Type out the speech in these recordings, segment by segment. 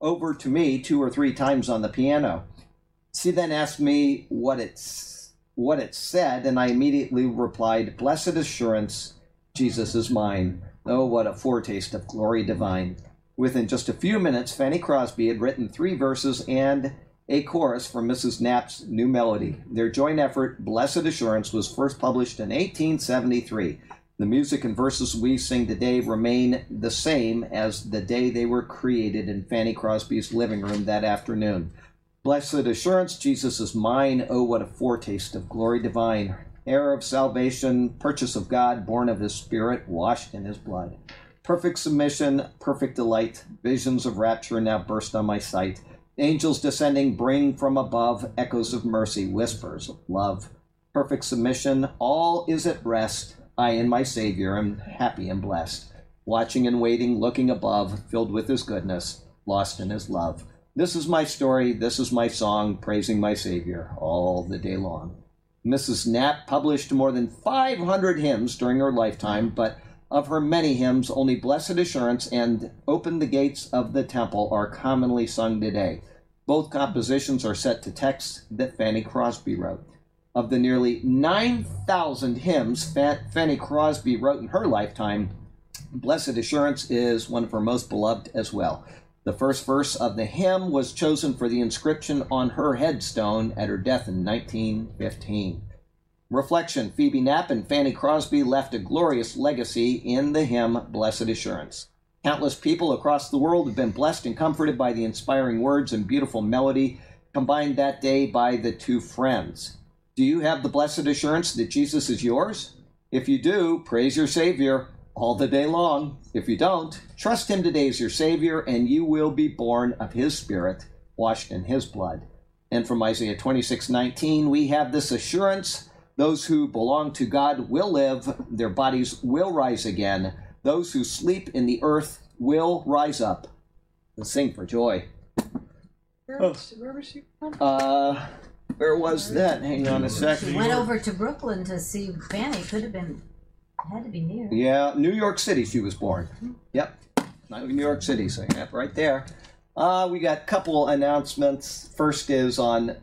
over to me two or three times on the piano. She then asked me what it's what it said, and I immediately replied, Blessed assurance, Jesus is mine. Oh, what a foretaste of glory divine. Within just a few minutes, Fanny Crosby had written three verses and a chorus for Mrs. Knapp's new melody. Their joint effort, Blessed Assurance, was first published in 1873. The music and verses we sing today remain the same as the day they were created in Fanny Crosby's living room that afternoon. Blessed assurance, Jesus is mine. Oh, what a foretaste of glory divine. Heir of salvation, purchase of God, born of his spirit, washed in his blood. Perfect submission, perfect delight, visions of rapture now burst on my sight. Angels descending bring from above echoes of mercy, whispers of love. Perfect submission, all is at rest. I and my Savior am happy and blessed, watching and waiting, looking above, filled with His goodness, lost in His love. This is my story, this is my song, praising my Savior all the day long. Mrs. Knapp published more than 500 hymns during her lifetime, but of her many hymns, only Blessed Assurance and Open the Gates of the Temple are commonly sung today. Both compositions are set to texts that Fanny Crosby wrote. Of the nearly 9,000 hymns Fanny Crosby wrote in her lifetime, Blessed Assurance is one of her most beloved as well. The first verse of the hymn was chosen for the inscription on her headstone at her death in 1915. Reflection Phoebe Knapp and Fanny Crosby left a glorious legacy in the hymn Blessed Assurance. Countless people across the world have been blessed and comforted by the inspiring words and beautiful melody combined that day by the two friends. Do you have the blessed assurance that Jesus is yours? If you do, praise your Savior all the day long. If you don't, trust Him today as your Savior, and you will be born of His Spirit, washed in His blood. And from Isaiah 26 19, we have this assurance those who belong to God will live, their bodies will rise again. Those who sleep in the earth will rise up and sing for joy. Where, was, where was she from? Uh, where was that? Hang on a second. She went over to Brooklyn to see Fanny. Could have been, had to be near. Yeah, New York City she was born. Yep, New York City, so yep, right there. Uh, we got a couple announcements. First is on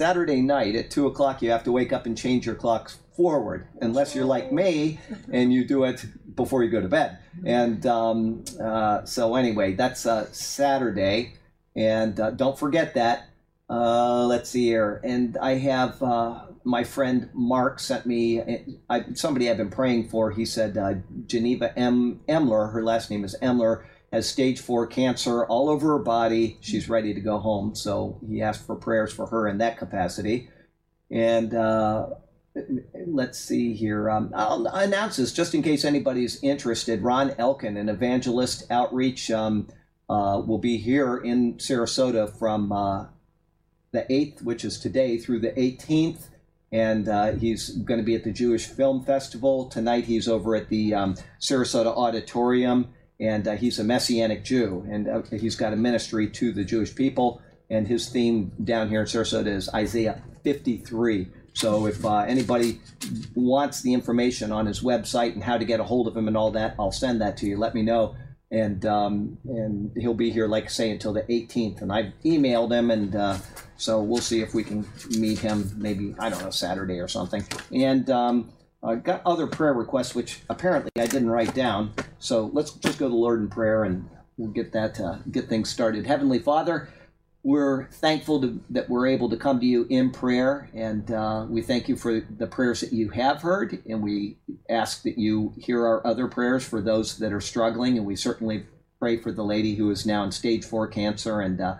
Saturday night at 2 o'clock, you have to wake up and change your clocks forward, unless you're like me and you do it before you go to bed. And um, uh, so, anyway, that's uh, Saturday. And uh, don't forget that. Uh, let's see here. And I have uh, my friend Mark sent me I, somebody I've been praying for. He said uh, Geneva M. Emler, her last name is Emler, has stage four cancer all over her body. She's ready to go home. So he asked for prayers for her in that capacity. And uh, let's see here. Um, I'll announce this just in case anybody's interested. Ron Elkin, an evangelist outreach, um, uh, will be here in Sarasota from uh, the 8th, which is today, through the 18th. And uh, he's going to be at the Jewish Film Festival. Tonight he's over at the um, Sarasota Auditorium, and uh, he's a Messianic Jew. And uh, he's got a ministry to the Jewish people. And his theme down here in Sarasota is Isaiah 53. So if uh, anybody wants the information on his website and how to get a hold of him and all that, I'll send that to you. Let me know and um, and he'll be here, like I say, until the 18th. And I've emailed him, and uh, so we'll see if we can meet him maybe I don't know Saturday or something. And um, I got other prayer requests, which apparently I didn't write down. So let's just go to the Lord in prayer, and we'll get that uh, get things started. Heavenly Father. We're thankful to, that we're able to come to you in prayer, and uh, we thank you for the prayers that you have heard, and we ask that you hear our other prayers for those that are struggling, and we certainly pray for the lady who is now in stage four cancer, and uh,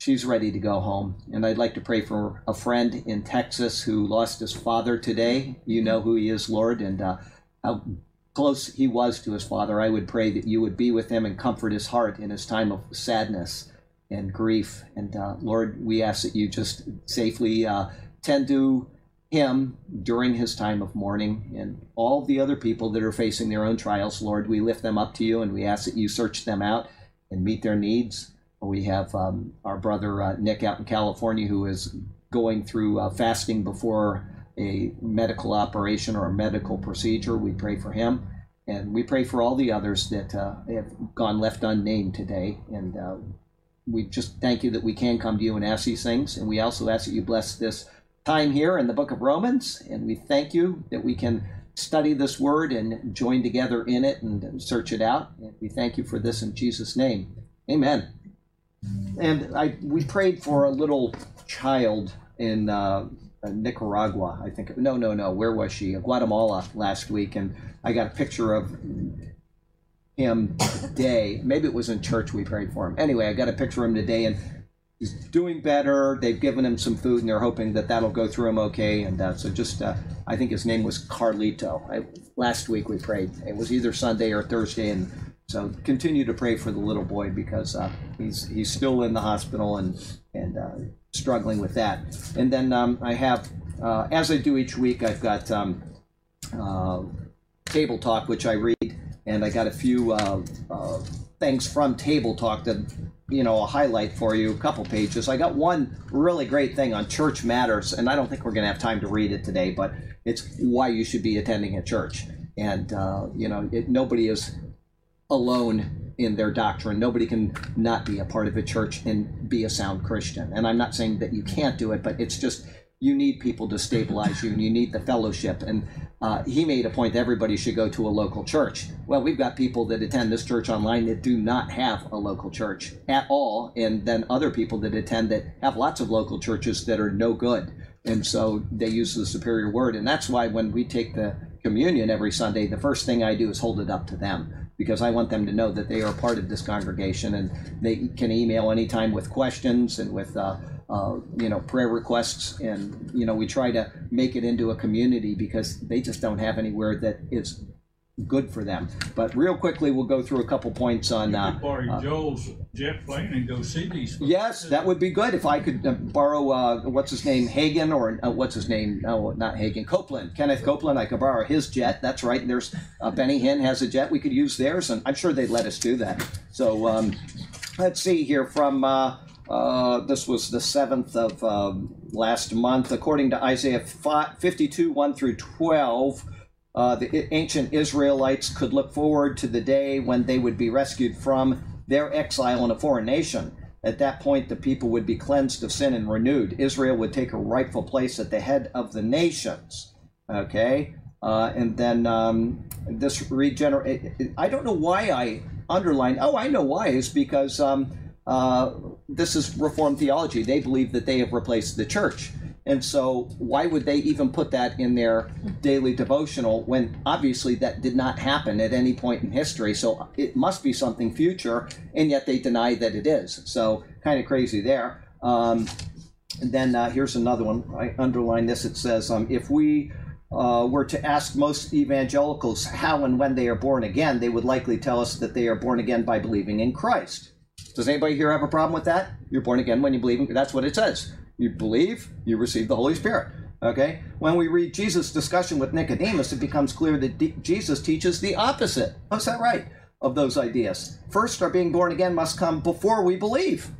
she's ready to go home. And I'd like to pray for a friend in Texas who lost his father today. You know who he is, Lord, and uh, how close he was to his father. I would pray that you would be with him and comfort his heart in his time of sadness and grief. And uh, Lord, we ask that you just safely uh, tend to him during his time of mourning and all the other people that are facing their own trials. Lord, we lift them up to you and we ask that you search them out and meet their needs. We have um, our brother uh, Nick out in California who is going through uh, fasting before a medical operation or a medical procedure. We pray for him. And we pray for all the others that uh, have gone left unnamed today. And uh, we just thank you that we can come to you and ask these things. And we also ask that you bless this time here in the book of Romans. And we thank you that we can study this word and join together in it and search it out. And we thank you for this in Jesus' name. Amen. And I we prayed for a little child in uh, Nicaragua, I think. No, no, no. Where was she? Guatemala last week, and I got a picture of him today. Maybe it was in church we prayed for him. Anyway, I got a picture of him today, and he's doing better. They've given him some food, and they're hoping that that'll go through him okay. And uh, so, just uh, I think his name was Carlito. I, last week we prayed. It was either Sunday or Thursday, and so continue to pray for the little boy because uh, he's he's still in the hospital and and uh, struggling with that. And then um, I have, uh, as I do each week, I've got um, uh, Table Talk, which I read, and I got a few uh, uh, things from Table Talk that you know, a highlight for you, a couple pages. I got one really great thing on church matters, and I don't think we're going to have time to read it today, but it's why you should be attending a church. And, you know, it, nobody is alone in their doctrine. Nobody can not be a part of a church and be a sound Christian. And I'm not saying that you can't do it, but it's just you need people to stabilize you and you need the fellowship. And uh, he made a point that everybody should go to a local church. Well, we've got people that attend this church online that do not have a local church at all, and then other people that attend that have lots of local churches that are no good. And so they use the superior word. And that's why when we take the communion every Sunday, the first thing I do is hold it up to them because I want them to know that they are part of this congregation and they can email anytime with questions and with uh, uh, you know prayer requests. And you know we try to make it into a community because they just don't have anywhere that is good for them. But real quickly, we'll go through a couple points on. Uh, borrow Joel's jet plane and go see these. folks. yes, that would be good if I could uh, borrow uh, what's his name Hagin or uh, what's his name? No, not Hagin. Copeland, Kenneth Copeland. I could borrow his jet. That's right. And there's uh, Benny Hinn has a jet. We could use theirs, and I'm sure they'd let us do that. So um, let's see here from. Uh, uh, this was the 7th of last month. According to Isaiah fi- 52, 1 through 12, uh, the ancient Israelites could look forward to the day when they would be rescued from their exile in a foreign nation. At that point, the people would be cleansed of sin and renewed. Israel would take a rightful place at the head of the nations. Okay? Uh, and then um, this regenerate. I don't know why I underline. Oh, I know why. Is because um, uh, this is Reformed theology. They believe that they have replaced the church. And so, why would they even put that in their daily devotional when obviously that did not happen at any point in history? So, it must be something future, and yet they deny that it is. So, kind of crazy there. Um, and then uh, here's another one. I underline this. It says, um, if we uh, were to ask most evangelicals how and when they are born again, they would likely tell us that they are born again by believing in Christ. Does anybody here have a problem with that? You're born again when you believe in That's what it says. You believe, you receive the Holy Spirit. Okay? When we read Jesus' discussion with Nicodemus, it becomes clear that D- Jesus teaches the opposite. Is that right? Of those ideas. First, our being born again must come before we believe.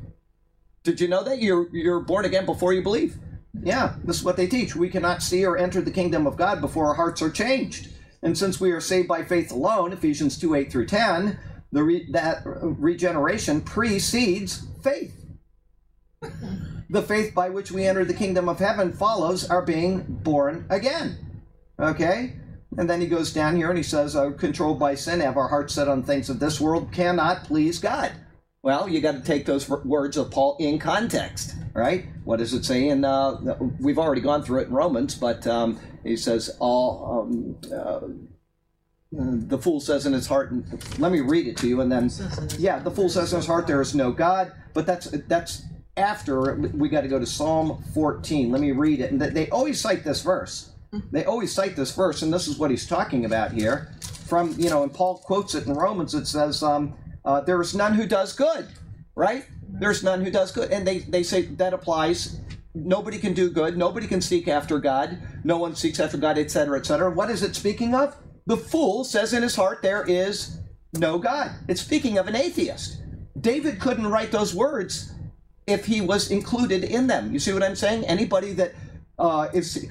Did you know that you're you're born again before you believe? Yeah, this is what they teach. We cannot see or enter the kingdom of God before our hearts are changed. And since we are saved by faith alone, Ephesians 2 8 through 10, the re- that regeneration precedes faith. The faith by which we enter the kingdom of heaven follows our being born again. Okay? And then he goes down here and he says, uh, controlled by sin, have our hearts set on things of this world, cannot please God. Well, you got to take those words of Paul in context, right? What does it say? And uh, we've already gone through it in Romans, but um, he says, all. Um, uh, the fool says in his heart, and let me read it to you, and then, yeah, the fool says in his heart, there is no God. But that's that's after we got to go to Psalm 14. Let me read it, and they always cite this verse. They always cite this verse, and this is what he's talking about here. From you know, and Paul quotes it in Romans. It says, um, uh, "There is none who does good." Right? There's none who does good, and they they say that applies. Nobody can do good. Nobody can seek after God. No one seeks after God, etc., etc. What is it speaking of? The fool says in his heart, There is no God. It's speaking of an atheist. David couldn't write those words if he was included in them. You see what I'm saying? Anybody that uh, is.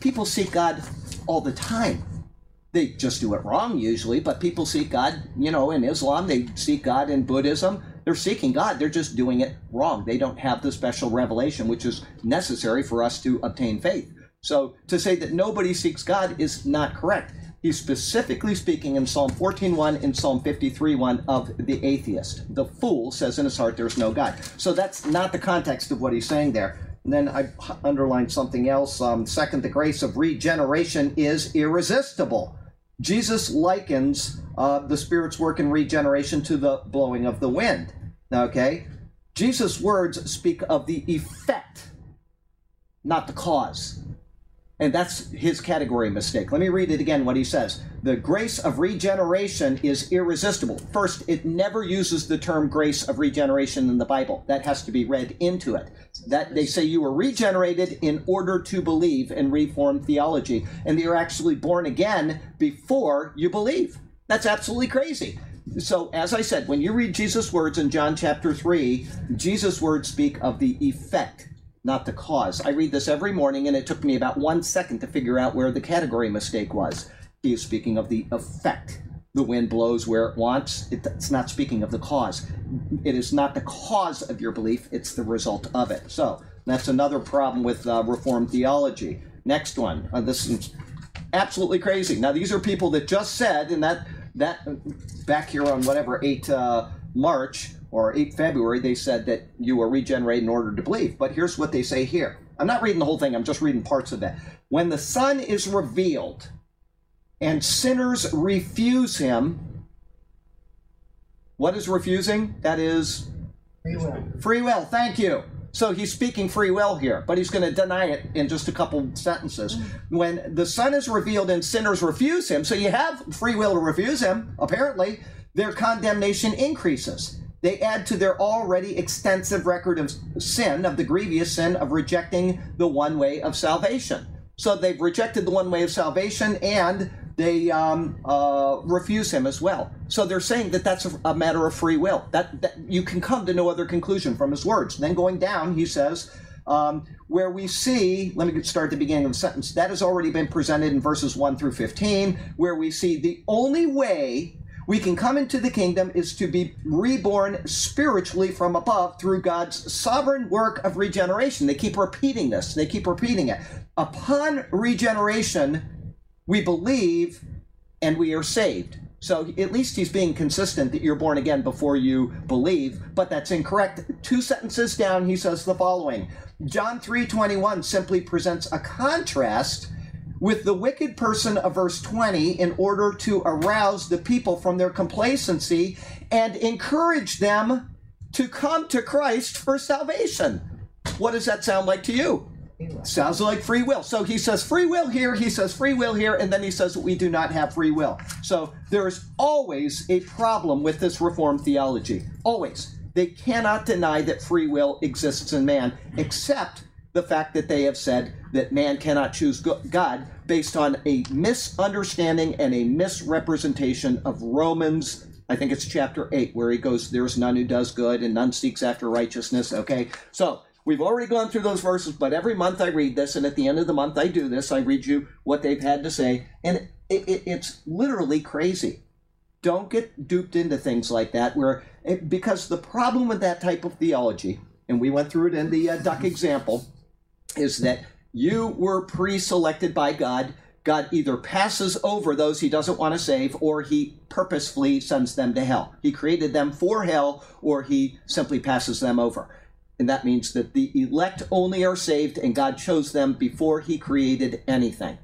People seek God all the time. They just do it wrong usually, but people seek God, you know, in Islam, they seek God in Buddhism. They're seeking God. They're just doing it wrong. They don't have the special revelation which is necessary for us to obtain faith. So to say that nobody seeks God is not correct. He's specifically speaking in Psalm 14:1 and Psalm 53:1 of the atheist. The fool says in his heart there's no God. So that's not the context of what he's saying there. And then I underlined something else. Um, second, the grace of regeneration is irresistible. Jesus likens uh, the Spirit's work in regeneration to the blowing of the wind. Okay? Jesus' words speak of the effect, not the cause. And that's his category mistake. Let me read it again what he says. The grace of regeneration is irresistible. First, it never uses the term grace of regeneration in the Bible. That has to be read into it. That they say you were regenerated in order to believe in reformed theology, and you're actually born again before you believe. That's absolutely crazy. So, as I said, when you read Jesus' words in John chapter 3, Jesus' words speak of the effect not the cause. I read this every morning, and it took me about one second to figure out where the category mistake was. He is speaking of the effect. The wind blows where it wants. It's not speaking of the cause. It is not the cause of your belief, it's the result of it. So, that's another problem with uh, Reformed theology. Next one. Uh, this is absolutely crazy. Now, these are people that just said, and that, that back here on whatever, 8 uh, March, or 8 February, they said that you were regenerated in order to believe. But here's what they say here. I'm not reading the whole thing, I'm just reading parts of it. When the Son is revealed and sinners refuse him, what is refusing? That is Free will. free will. Thank you. So he's speaking free will here, but he's going to deny it in just a couple sentences. Mm. When the Son is revealed and sinners refuse him, so you have free will to refuse him, apparently, their condemnation increases they add to their already extensive record of sin, of the grievous sin of rejecting the one way of salvation. So they've rejected the one way of salvation and they um, uh, refuse him as well. So they're saying that that's a, a matter of free will. That, that, you can come to no other conclusion from his words. Then going down, he says, um, where we see, let me start at the beginning of the sentence. That has already been presented in verses one through fifteen, where we see the only way we can come into the kingdom is to be reborn spiritually from above through God's sovereign work of regeneration. They keep repeating this, they keep repeating it. Upon regeneration, we believe and we are saved. So at least he's being consistent that you're born again before you believe, but that's incorrect. Two sentences down, he says the following. John 3:21 simply presents a contrast with the wicked person of verse 20 in order to arouse the people from their complacency and encourage them to come to Christ for salvation. What does that sound like to you? Sounds like free will. So he says free will here, he says free will here, and then he says we do not have free will. So there is always a problem with this Reformed theology. Always. They cannot deny that free will exists in man, except the fact that they have said that man cannot choose God based on a misunderstanding and a misrepresentation of Romans. I think it's chapter 8, where he goes, There's none who does good and none seeks after righteousness. Okay, so we've already gone through those verses, but every month I read this, and at the end of the month I do this. I read you what they've had to say, and it, it, it's literally crazy. Don't get duped into things like that, where it, because the problem with that type of theology, and we went through it in the uh, duck example, is that you were pre selected by God. God either passes over those he doesn't want to save or he purposefully sends them to hell. He created them for hell or he simply passes them over. And that means that the elect only are saved and God chose them before he created anything.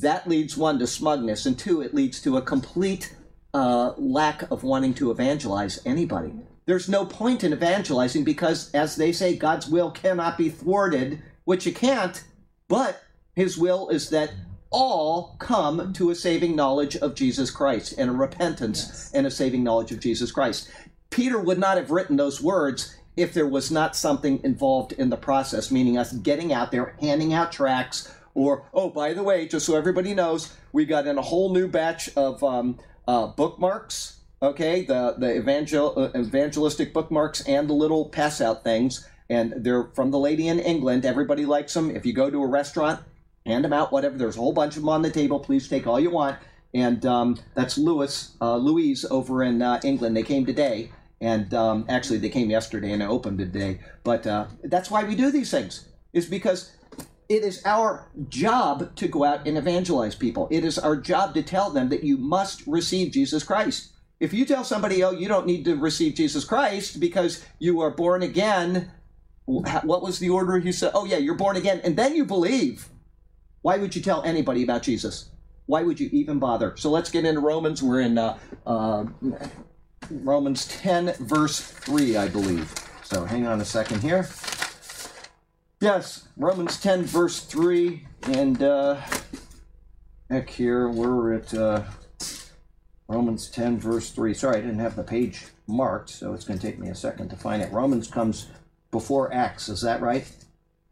That leads one to smugness, and two, it leads to a complete uh, lack of wanting to evangelize anybody. There's no point in evangelizing because, as they say, God's will cannot be thwarted, which you can't but his will is that all come to a saving knowledge of Jesus Christ and a repentance yes. and a saving knowledge of Jesus Christ. Peter would not have written those words if there was not something involved in the process, meaning us getting out there, handing out tracts, or, oh, by the way, just so everybody knows, we got in a whole new batch of um, uh, bookmarks, okay, the, the evangel- uh, evangelistic bookmarks and the little pass out things and they're from the lady in England. Everybody likes them. If you go to a restaurant, hand them out, whatever. There's a whole bunch of them on the table. Please take all you want. And um, that's Louis, uh, Louise over in uh, England. They came today, And um, actually, they came yesterday and opened today. But uh, that's why we do these things, is because it is our job to go out and evangelize people. It is our job to tell them that you must receive Jesus Christ. If you tell somebody, oh, you don't need to receive Jesus Christ because you are born again, what was the order you said? Oh, yeah, you're born again, and then you believe. Why would you tell anybody about Jesus? Why would you even bother? So let's get into Romans. We're in uh, uh, Romans 10, verse 3, I believe. So hang on a second here. Yes, Romans 10, verse 3. And uh, heck, here we're at uh, Romans 10, verse 3. Sorry, I didn't have the page marked, so it's going to take me a second to find it. Romans comes before Acts, is that right?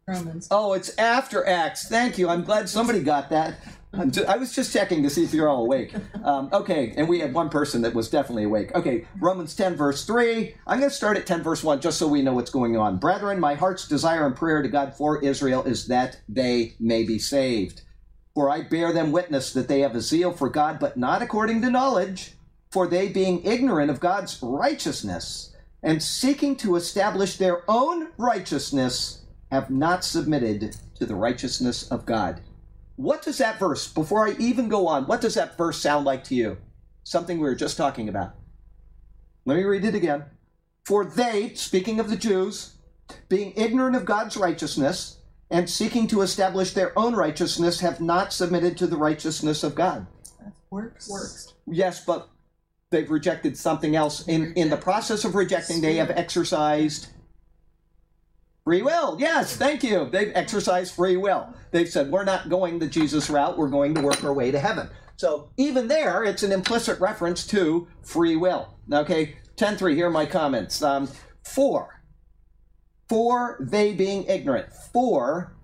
Romans. Oh, it's after Acts. Thank you. I'm glad somebody got that. I was just checking to see if you're all awake. Um, okay, and we had one person that was definitely awake. Okay, Romans 10, verse 3. I'm going to start at 10, verse 1, just so we know what's going on. Brethren, my heart's desire and prayer to God for Israel is that they may be saved. For I bear them witness that they have a zeal for God, but not according to knowledge. For they, being ignorant of God's righteousness and seeking to establish their own righteousness, have not submitted to the righteousness of God. What does that verse, before I even go on, what does that verse sound like to you? Something we were just talking about. Let me read it again. For they, speaking of the Jews, being ignorant of God's righteousness and seeking to establish their own righteousness, have not submitted to the righteousness of God. Works. Works. Yes, but they've rejected something else. In, in the process of rejecting, they have exercised Free will, yes, thank you. They've exercised free will. They've said, we're not going the Jesus route, we're going to work our way to heaven. So even there, it's an implicit reference to free will. Okay, 10 3, here are my comments. Um, for, for they being ignorant. For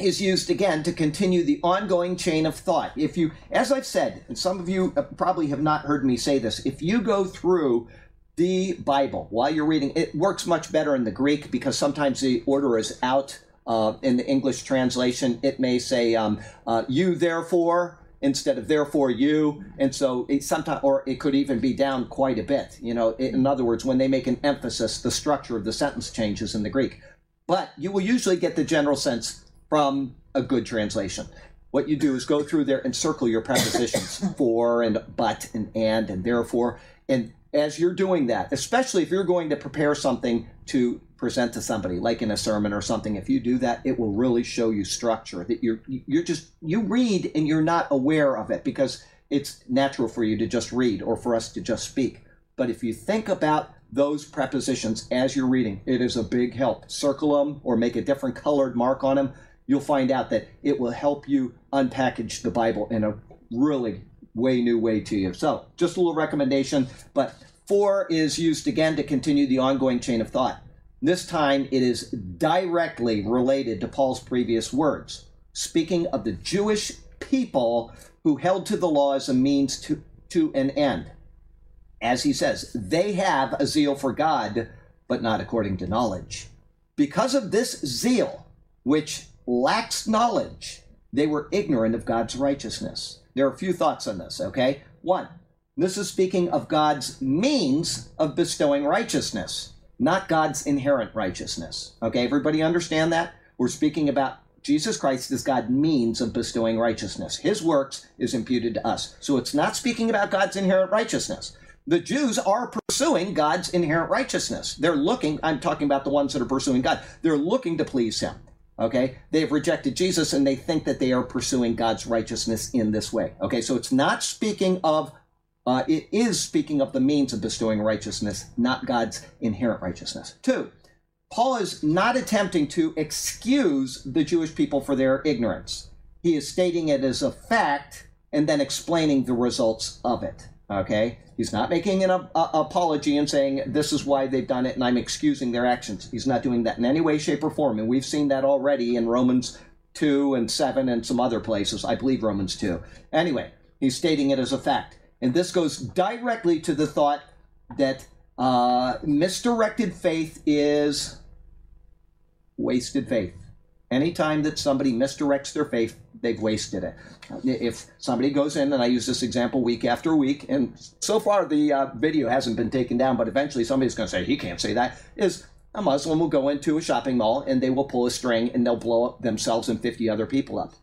is used again to continue the ongoing chain of thought. If you, as I've said, and some of you probably have not heard me say this, if you go through the Bible while you're reading. It works much better in the Greek because sometimes the order is out. Uh, in the English translation, it may say um, uh, "you therefore" instead of "therefore you," and so it sometimes, or it could even be down quite a bit. You know, in other words, when they make an emphasis, the structure of the sentence changes in the Greek. But you will usually get the general sense from a good translation. What you do is go through there and circle your prepositions for and but and and and therefore and as you're doing that, especially if you're going to prepare something to present to somebody, like in a sermon or something, if you do that, it will really show you structure. That you're you're just you read and you're not aware of it because it's natural for you to just read or for us to just speak. But if you think about those prepositions as you're reading, it is a big help. Circle them or make a different colored mark on them. You'll find out that it will help you unpackage the Bible in a really way new way to you. So, just a little recommendation, but for is used again to continue the ongoing chain of thought. This time it is directly related to Paul's previous words, speaking of the Jewish people who held to the law as a means to, to an end. As he says, they have a zeal for God, but not according to knowledge. Because of this zeal, which lacks knowledge, they were ignorant of God's righteousness. There are a few thoughts on this, okay? One, this is speaking of God's means of bestowing righteousness, not God's inherent righteousness. Okay, everybody understand that? We're speaking about Jesus Christ as God's means of bestowing righteousness. His works is imputed to us. So it's not speaking about God's inherent righteousness. The Jews are pursuing God's inherent righteousness. They're looking, I'm talking about the ones that are pursuing God, they're looking to please Him. Okay, they've rejected Jesus and they think that they are pursuing God's righteousness in this way. Okay, so it's not speaking of, uh, it is speaking of the means of bestowing righteousness, not God's inherent righteousness. Two, Paul is not attempting to excuse the Jewish people for their ignorance. He is stating it as a fact and then explaining the results of it. Okay? He's not making an a- apology and saying, this is why they've done it and I'm excusing their actions. He's not doing that in any way, shape, or form. And we've seen that already in Romans 2 and 7 and some other places. I believe Romans 2. Anyway, he's stating it as a fact. And this goes directly to the thought that uh, misdirected faith is wasted faith. Anytime that somebody misdirects their faith, they've wasted it. If somebody goes in, and I use this example week after week, and so far the uh, video hasn't been taken down, but eventually somebody's going to say, he can't say that, is a Muslim will go into a shopping mall and they will pull a string and they'll blow up themselves and 50 other people up.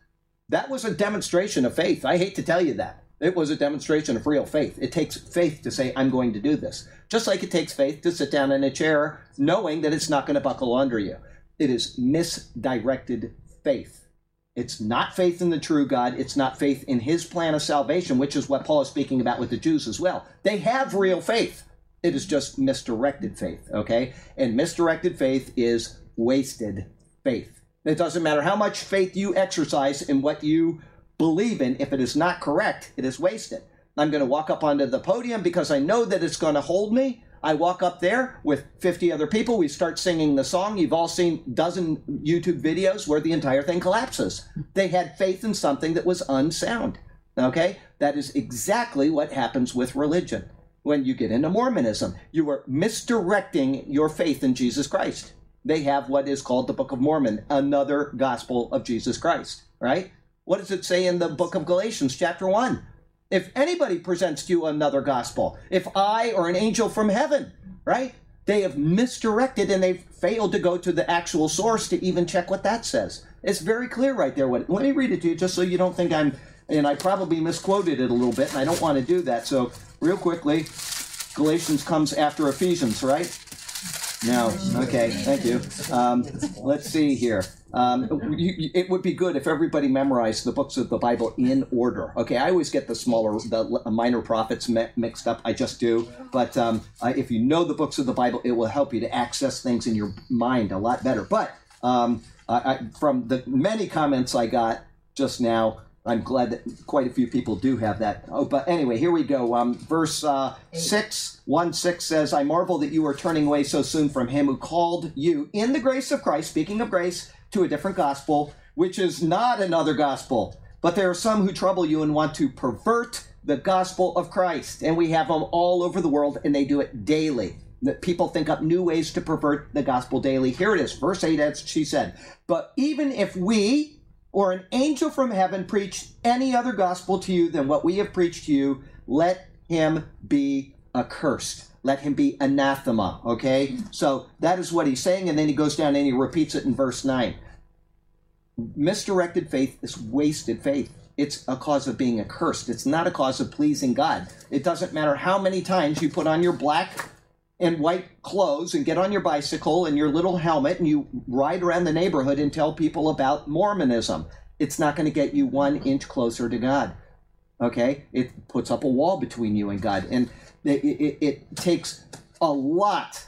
That was a demonstration of faith. I hate to tell you that. It was a demonstration of real faith. It takes faith to say, I'm going to do this. Just like it takes faith to sit down in a chair knowing that it's not going to buckle under you. It is misdirected faith. It's not faith in the true God. It's not faith in his plan of salvation, which is what Paul is speaking about with the Jews as well. They have real faith. It is just misdirected faith, okay? And misdirected faith is wasted faith. It doesn't matter how much faith you exercise in what you believe in, if it is not correct, it is wasted. I'm going to walk up onto the podium because I know that it's going to hold me. I walk up there with 50 other people. We start singing the song. You've all seen dozen YouTube videos where the entire thing collapses. They had faith in something that was unsound. Okay? That is exactly what happens with religion. When you get into Mormonism, you are misdirecting your faith in Jesus Christ. They have what is called the Book of Mormon, another gospel of Jesus Christ, right? What does it say in the book of Galatians, chapter 1? If anybody presents to you another gospel, if I or an angel from heaven, right? They have misdirected and they've failed to go to the actual source to even check what that says. It's very clear right there. What, let me read it to you just so you don't think I'm, and I probably misquoted it a little bit, and I don't want to do that. So, real quickly, Galatians comes after Ephesians, right? No. Okay. Thank you. Um, let's see here. Um, you, you- it would be good if everybody memorized the books of the Bible in order. Okay. I always get the smaller, the minor prophets mi- mixed up. I just do. But um, uh, if you know the books of the Bible, it will help you to access things in your mind a lot better. But um, I, I, from the many comments I got just now, I'm glad that quite a few people do have that. Oh, but anyway, here we go. Um, verse uh, 6, 1 6 says, I marvel that you are turning away so soon from him who called you in the grace of Christ, speaking of grace, to a different gospel, which is not another gospel. But there are some who trouble you and want to pervert the gospel of Christ. And we have them all over the world, and they do it daily. People think up new ways to pervert the gospel daily. Here it is, verse 8, as she said. But even if we, or an angel from heaven preach any other gospel to you than what we have preached to you, let him be accursed. Let him be anathema. Okay? So that is what he's saying, and then he goes down and he repeats it in verse 9. Misdirected faith is wasted faith. It's a cause of being accursed. It's not a cause of pleasing God. It doesn't matter how many times you put on your black and white clothes and get on your bicycle and your little helmet and you ride around the neighborhood and tell people about Mormonism. It's not going to get you one inch closer to God. Okay? It puts up a wall between you and God. And it, it, it takes a lot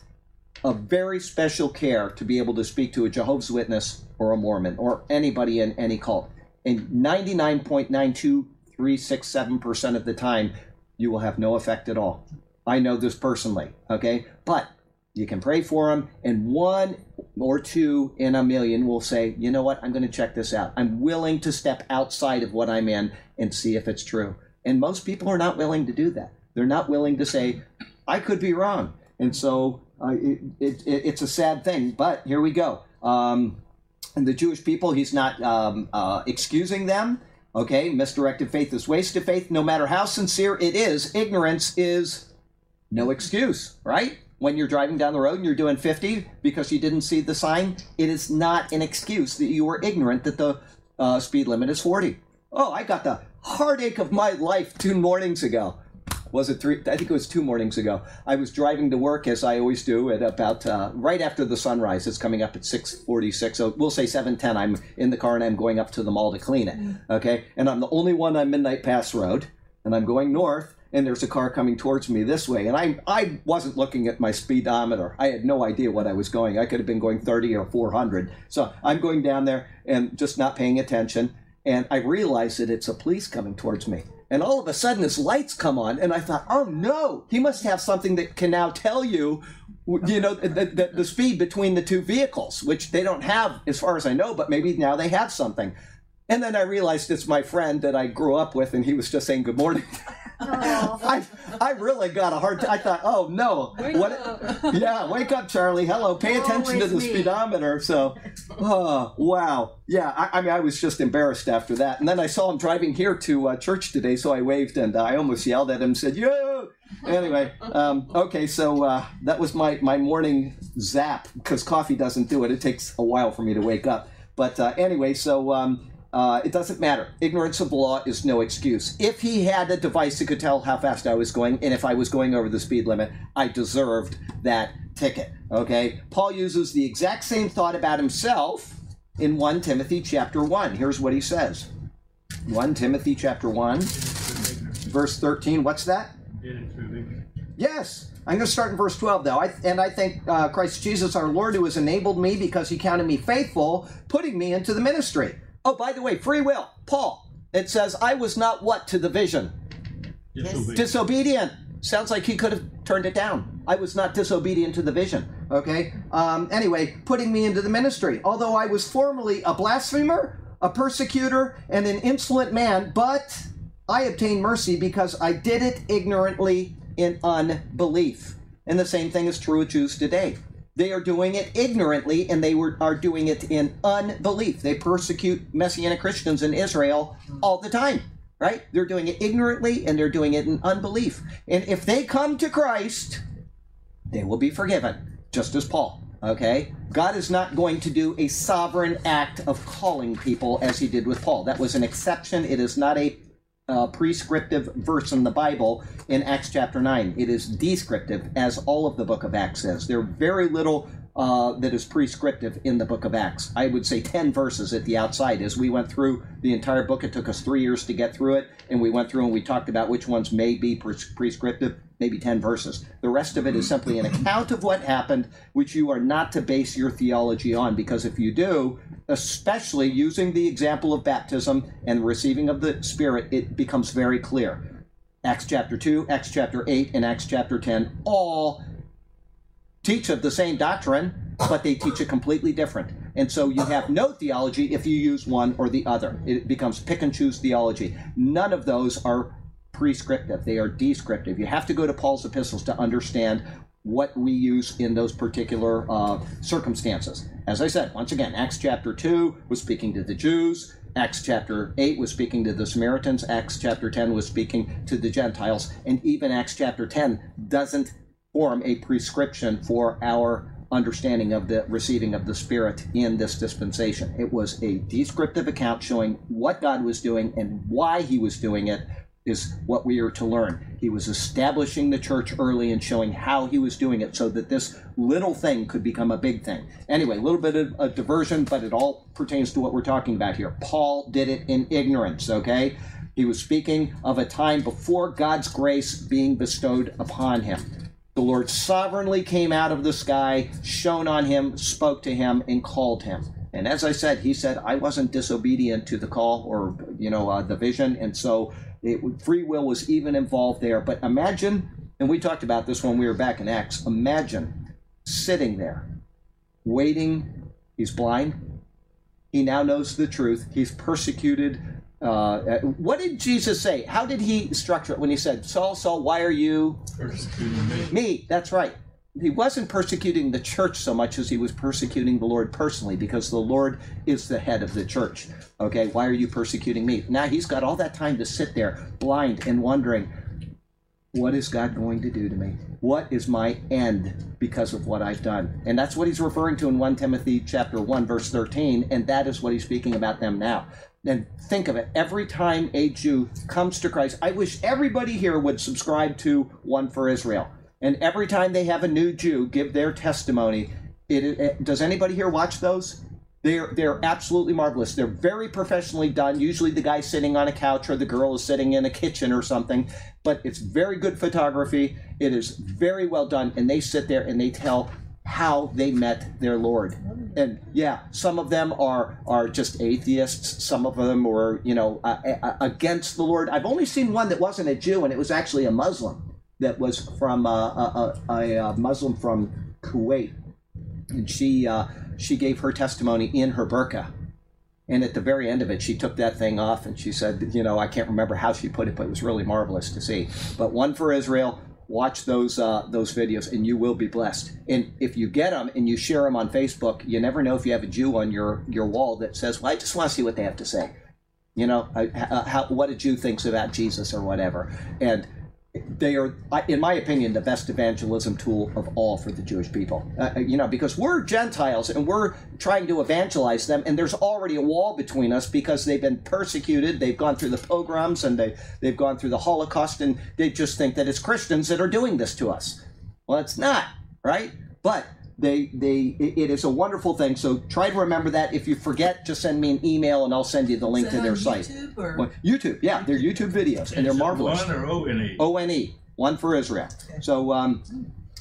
of very special care to be able to speak to a Jehovah's Witness or a Mormon or anybody in any cult. And 99.92367% of the time, you will have no effect at all. I know this personally, okay? But you can pray for them, and one or two in a million will say, you know what, I'm going to check this out. I'm willing to step outside of what I'm in and see if it's true. And most people are not willing to do that. They're not willing to say, I could be wrong. And so uh, it, it, it, it's a sad thing, but here we go. Um, and the Jewish people, he's not um, uh, excusing them. Okay, misdirected faith is wasted faith. No matter how sincere it is, ignorance is no excuse, right? When you're driving down the road and you're doing 50 because you didn't see the sign, it is not an excuse that you were ignorant that the uh, speed limit is 40. Oh, I got the heartache of my life two mornings ago. Was it three? I think it was two mornings ago. I was driving to work as I always do at about uh, right after the sunrise. It's coming up at 6:46. So we'll say 7:10. I'm in the car and I'm going up to the mall to clean it. Okay, and I'm the only one on Midnight Pass Road, and I'm going north and there's a car coming towards me this way and I I wasn't looking at my speedometer. I had no idea what I was going. I could have been going 30 or 400. So I'm going down there and just not paying attention and I realize that it's a police coming towards me. And all of a sudden his lights come on and I thought, "Oh no, he must have something that can now tell you you know the, the, the speed between the two vehicles, which they don't have as far as I know, but maybe now they have something." And then I realized it's my friend that I grew up with, and he was just saying good morning. I, I really got a hard. I thought, oh no, Wake what? up. Yeah, wake up, Charlie. Hello, pay attention to the me. speedometer. So, oh wow, yeah. I, I mean, I was just embarrassed after that, and then I saw him driving here to uh, church today, so I waved and I almost yelled at him, and said, "Yo!" Anyway, um, okay, so uh, that was my my morning zap because coffee doesn't do it. It takes a while for me to wake up. But uh, anyway, so. Um, uh, it doesn't matter. Ignorance of the law is no excuse. If he had a device that could tell how fast I was going, and if I was going over the speed limit, I deserved that ticket. Okay? Paul uses the exact same thought about himself in 1 Timothy chapter 1. Here's what he says 1 Timothy chapter 1, verse 13. What's that? Yes. I'm going to start in verse 12, though. I, and I thank uh, Christ Jesus our Lord who has enabled me because he counted me faithful, putting me into the ministry. Oh, by the way, free will. Paul. It says, I was not what to the vision? Disobedient. Disobedient. Sounds like he could have turned it down. I was not disobedient to the vision. Okay? Um, anyway, putting me into the ministry. Although I was formerly a blasphemer, a persecutor, and an insolent man, but I obtained mercy because I did it ignorantly in unbelief. And the same thing is true of Jews today. They are doing it ignorantly and they were, are doing it in unbelief. They persecute Messianic Christians in Israel all the time, right? They're doing it ignorantly and they're doing it in unbelief. And if they come to Christ, they will be forgiven, just as Paul. Okay? God is not going to do a sovereign act of calling people as he did with Paul. That was an exception. It is not a uh, prescriptive verse in the Bible in Acts chapter 9. It is descriptive, as all of the book of Acts is. There are very little uh, that is prescriptive in the book of Acts. I would say 10 verses at the outside. As we went through the entire book, it took us three years to get through it, and we went through and we talked about which ones may be pres- prescriptive, maybe 10 verses. The rest of it is simply an account of what happened, which you are not to base your theology on, because if you do, especially using the example of baptism and receiving of the Spirit, it becomes very clear. Acts chapter 2, Acts chapter 8, and Acts chapter 10 all teach of the same doctrine, but they teach it completely different. And so you have no theology if you use one or the other. It becomes pick and choose theology. None of those are prescriptive, they are descriptive. You have to go to Paul's epistles to understand what we use in those particular uh, circumstances. As I said, once again, Acts chapter 2 was speaking to the Jews. Acts chapter 8 was speaking to the Samaritans. Acts chapter 10 was speaking to the Gentiles. And even Acts chapter 10 doesn't form a prescription for our understanding of the receiving of the Spirit in this dispensation. It was a descriptive account showing what God was doing and why He was doing it, is what we are to learn. He was establishing the church early and showing how He was doing it so that this little thing could become a big thing. Anyway, a little bit of a diversion, but it all pertains to what we're talking about here. Paul did it in ignorance, okay? He was speaking of a time before God's grace being bestowed upon him. The Lord sovereignly came out of the sky, shone on him, spoke to him, and called him. And as I said, he said, I wasn't disobedient to the call or, you know, uh, the vision. And so it, free will was even involved there. But imagine, and we talked about this when we were back in Acts, imagine sitting there, waiting. He's blind. He now knows the truth. He's persecuted. Uh, what did Jesus say? How did he structure it when he said, Saul, Saul, why are you Persecuting me. me, that's right. He wasn't persecuting the church so much as he was persecuting the Lord personally because the Lord is the head of the church. Okay, why are you persecuting me? Now he's got all that time to sit there blind and wondering, what is God going to do to me? What is my end because of what I've done? And that's what he's referring to in 1 Timothy chapter 1 verse 13 and that is what he's speaking about them now. And think of it, every time a Jew comes to Christ, I wish everybody here would subscribe to One for Israel. And every time they have a new Jew give their testimony, it, it, does anybody here watch those? They're they're absolutely marvelous. They're very professionally done. Usually the guy's sitting on a couch or the girl is sitting in a kitchen or something, but it's very good photography. It is very well done, and they sit there and they tell how they met their Lord. And yeah, some of them are are just atheists. Some of them were you know uh, against the Lord. I've only seen one that wasn't a Jew, and it was actually a Muslim that was from uh, a, a, a Muslim from Kuwait, and she uh, she gave her testimony in her burqa. And at the very end of it, she took that thing off and she said, you know, I can't remember how she put it, but it was really marvelous to see. But one for Israel. Watch those uh, those videos, and you will be blessed. And if you get them and you share them on Facebook, you never know if you have a Jew on your your wall that says, "Well, I just want to see what they have to say." You know, uh, how, what a Jew thinks about Jesus or whatever. And they are, in my opinion, the best evangelism tool of all for the Jewish people. Uh, you know, because we're Gentiles and we're trying to evangelize them, and there's already a wall between us because they've been persecuted, they've gone through the pogroms, and they they've gone through the Holocaust, and they just think that it's Christians that are doing this to us. Well, it's not, right? But they they it it is a wonderful thing. So try to remember that. If you forget, just send me an email, and I'll send you the link Is to their on site. YouTube or? Well, YouTube, yeah, they're YouTube videos, and they're marvelous. One or O N E? O N E, one for Israel. So, um,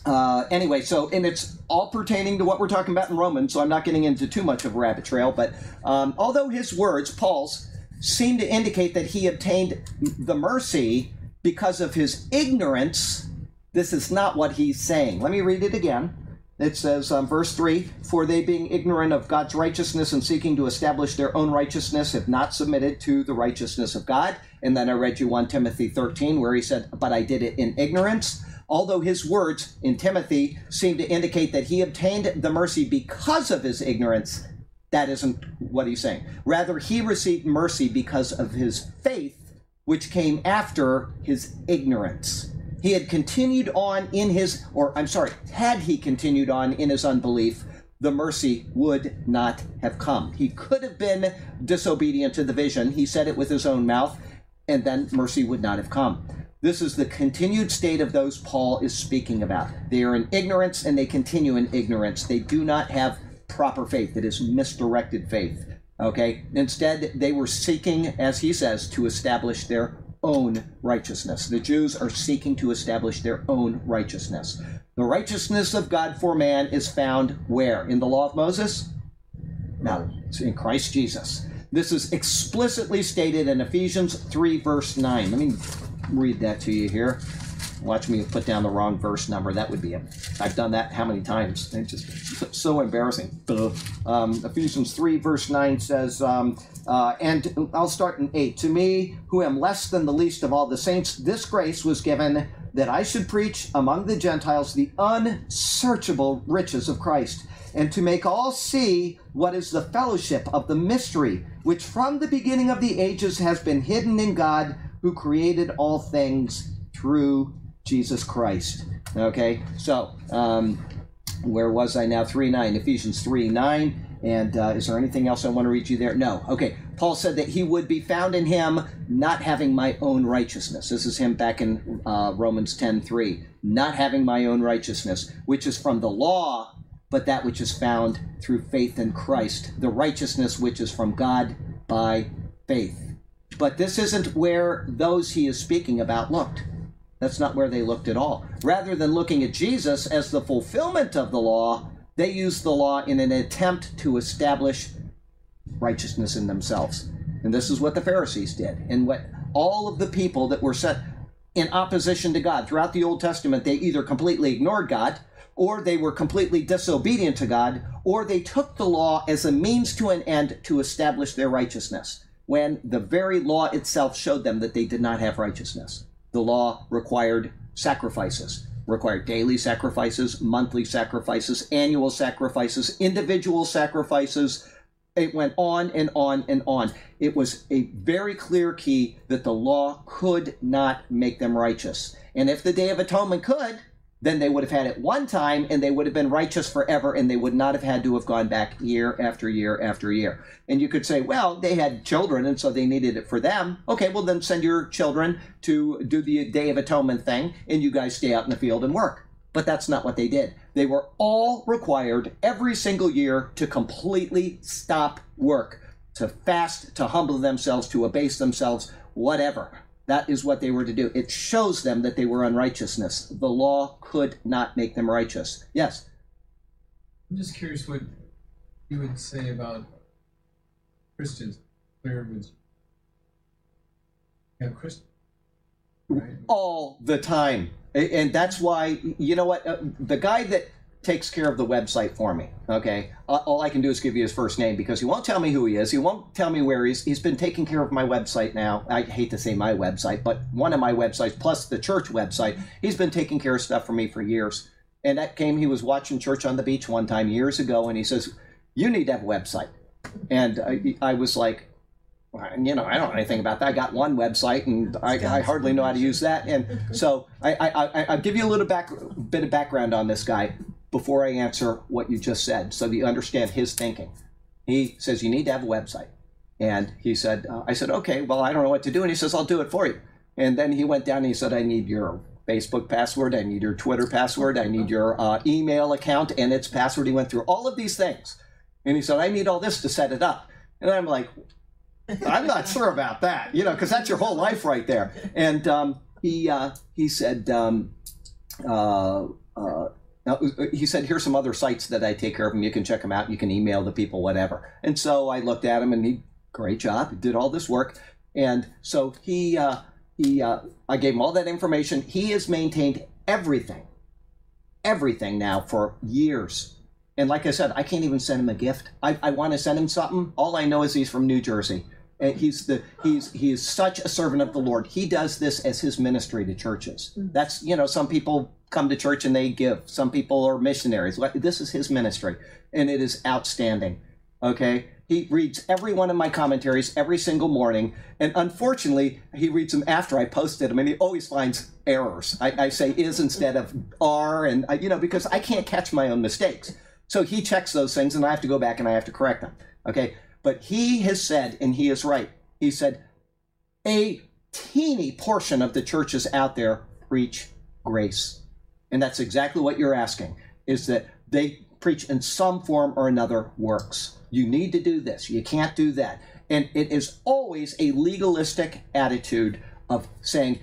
uh, anyway, so and it's all pertaining to what we're talking about in Romans. So I'm not getting into too much of a rabbit trail, but um, although his words, Paul's, seem to indicate that he obtained the mercy because of his ignorance, this is not what he's saying. Let me read it again. It says, um, verse 3 For they, being ignorant of God's righteousness and seeking to establish their own righteousness, have not submitted to the righteousness of God. And then I read you 1 Timothy 13, where he said, But I did it in ignorance. Although his words in Timothy seem to indicate that he obtained the mercy because of his ignorance, that isn't what he's saying. Rather, he received mercy because of his faith, which came after his ignorance. He had continued on in his, or I'm sorry, had he continued on in his unbelief, the mercy would not have come. He could have been disobedient to the vision. He said it with his own mouth, and then mercy would not have come. This is the continued state of those Paul is speaking about. They are in ignorance and they continue in ignorance. They do not have proper faith. It is misdirected faith. Okay? Instead, they were seeking, as he says, to establish their own righteousness. The Jews are seeking to establish their own righteousness. The righteousness of God for man is found where? In the law of Moses? No, it's in Christ Jesus. This is explicitly stated in Ephesians 3, verse 9. Let me read that to you here. Watch me put down the wrong verse number. That would be it. I've done that how many times? It's just so embarrassing. Um, Ephesians 3, verse 9 says, um, uh, and I'll start in 8. To me, who am less than the least of all the saints, this grace was given that I should preach among the Gentiles the unsearchable riches of Christ, and to make all see what is the fellowship of the mystery, which from the beginning of the ages has been hidden in God, who created all things through Jesus Christ. Okay, so um, where was I now? 3 9, Ephesians 3 9. And uh, is there anything else I want to read you there? No. Okay. Paul said that he would be found in him, not having my own righteousness. This is him back in uh, Romans ten three. Not having my own righteousness, which is from the law, but that which is found through faith in Christ, the righteousness which is from God by faith. But this isn't where those he is speaking about looked. That's not where they looked at all. Rather than looking at Jesus as the fulfillment of the law, they used the law in an attempt to establish righteousness in themselves. And this is what the Pharisees did. And what all of the people that were set in opposition to God throughout the Old Testament, they either completely ignored God, or they were completely disobedient to God, or they took the law as a means to an end to establish their righteousness, when the very law itself showed them that they did not have righteousness. The law required sacrifices, required daily sacrifices, monthly sacrifices, annual sacrifices, individual sacrifices. It went on and on and on. It was a very clear key that the law could not make them righteous. And if the Day of Atonement could, then they would have had it one time and they would have been righteous forever and they would not have had to have gone back year after year after year. And you could say, well, they had children and so they needed it for them. Okay, well, then send your children to do the Day of Atonement thing and you guys stay out in the field and work. But that's not what they did. They were all required every single year to completely stop work, to fast, to humble themselves, to abase themselves, whatever. That is what they were to do. It shows them that they were unrighteousness. The law could not make them righteous. Yes. I'm just curious what you would say about Christians. Where would you have Christians? Right? all the time. And that's why, you know what, uh, the guy that takes care of the website for me. Okay, all I can do is give you his first name because he won't tell me who he is. He won't tell me where he's. He's been taking care of my website now. I hate to say my website, but one of my websites plus the church website. He's been taking care of stuff for me for years. And that came. He was watching church on the beach one time years ago, and he says, "You need to have a website." And I, I was like, you know, I don't know anything about that. I got one website, and I, I hardly know how to use that. And so I, I, I, I'll give you a little back, bit of background on this guy before I answer what you just said, so that you understand his thinking. He says you need to have a website, and he said, uh, I said, okay, well, I don't know what to do, and he says, I'll do it for you. And then he went down and he said, I need your Facebook password, I need your Twitter password, I need your uh, email account and its password. He went through all of these things, and he said, I need all this to set it up. And I'm like, I'm not sure about that, you know, because that's your whole life right there. And um, he uh, he said, um, uh, uh, now, he said, here's some other sites that I take care of them. You can check them out. You can email the people, whatever. And so I looked at him, and he, great job, he did all this work. And so he uh, he uh, I gave him all that information. He has maintained everything, everything now for years. And like I said, I can't even send him a gift. I, I want to send him something. All I know is he's from New Jersey. And he's the he's he is such a servant of the Lord. He does this as his ministry to churches. Mm. That's you know some people come to church and they give. Some people are missionaries. This is his ministry, and it is outstanding. Okay, he reads every one of my commentaries every single morning, and unfortunately, he reads them after I posted them, and he always finds errors. I, I say is instead of are, and I, you know because I can't catch my own mistakes. So he checks those things, and I have to go back and I have to correct them. Okay, but he has said, and he is right. He said, a teeny portion of the churches out there preach grace, and that's exactly what you're asking. Is that they preach in some form or another works. You need to do this. You can't do that. And it is always a legalistic attitude of saying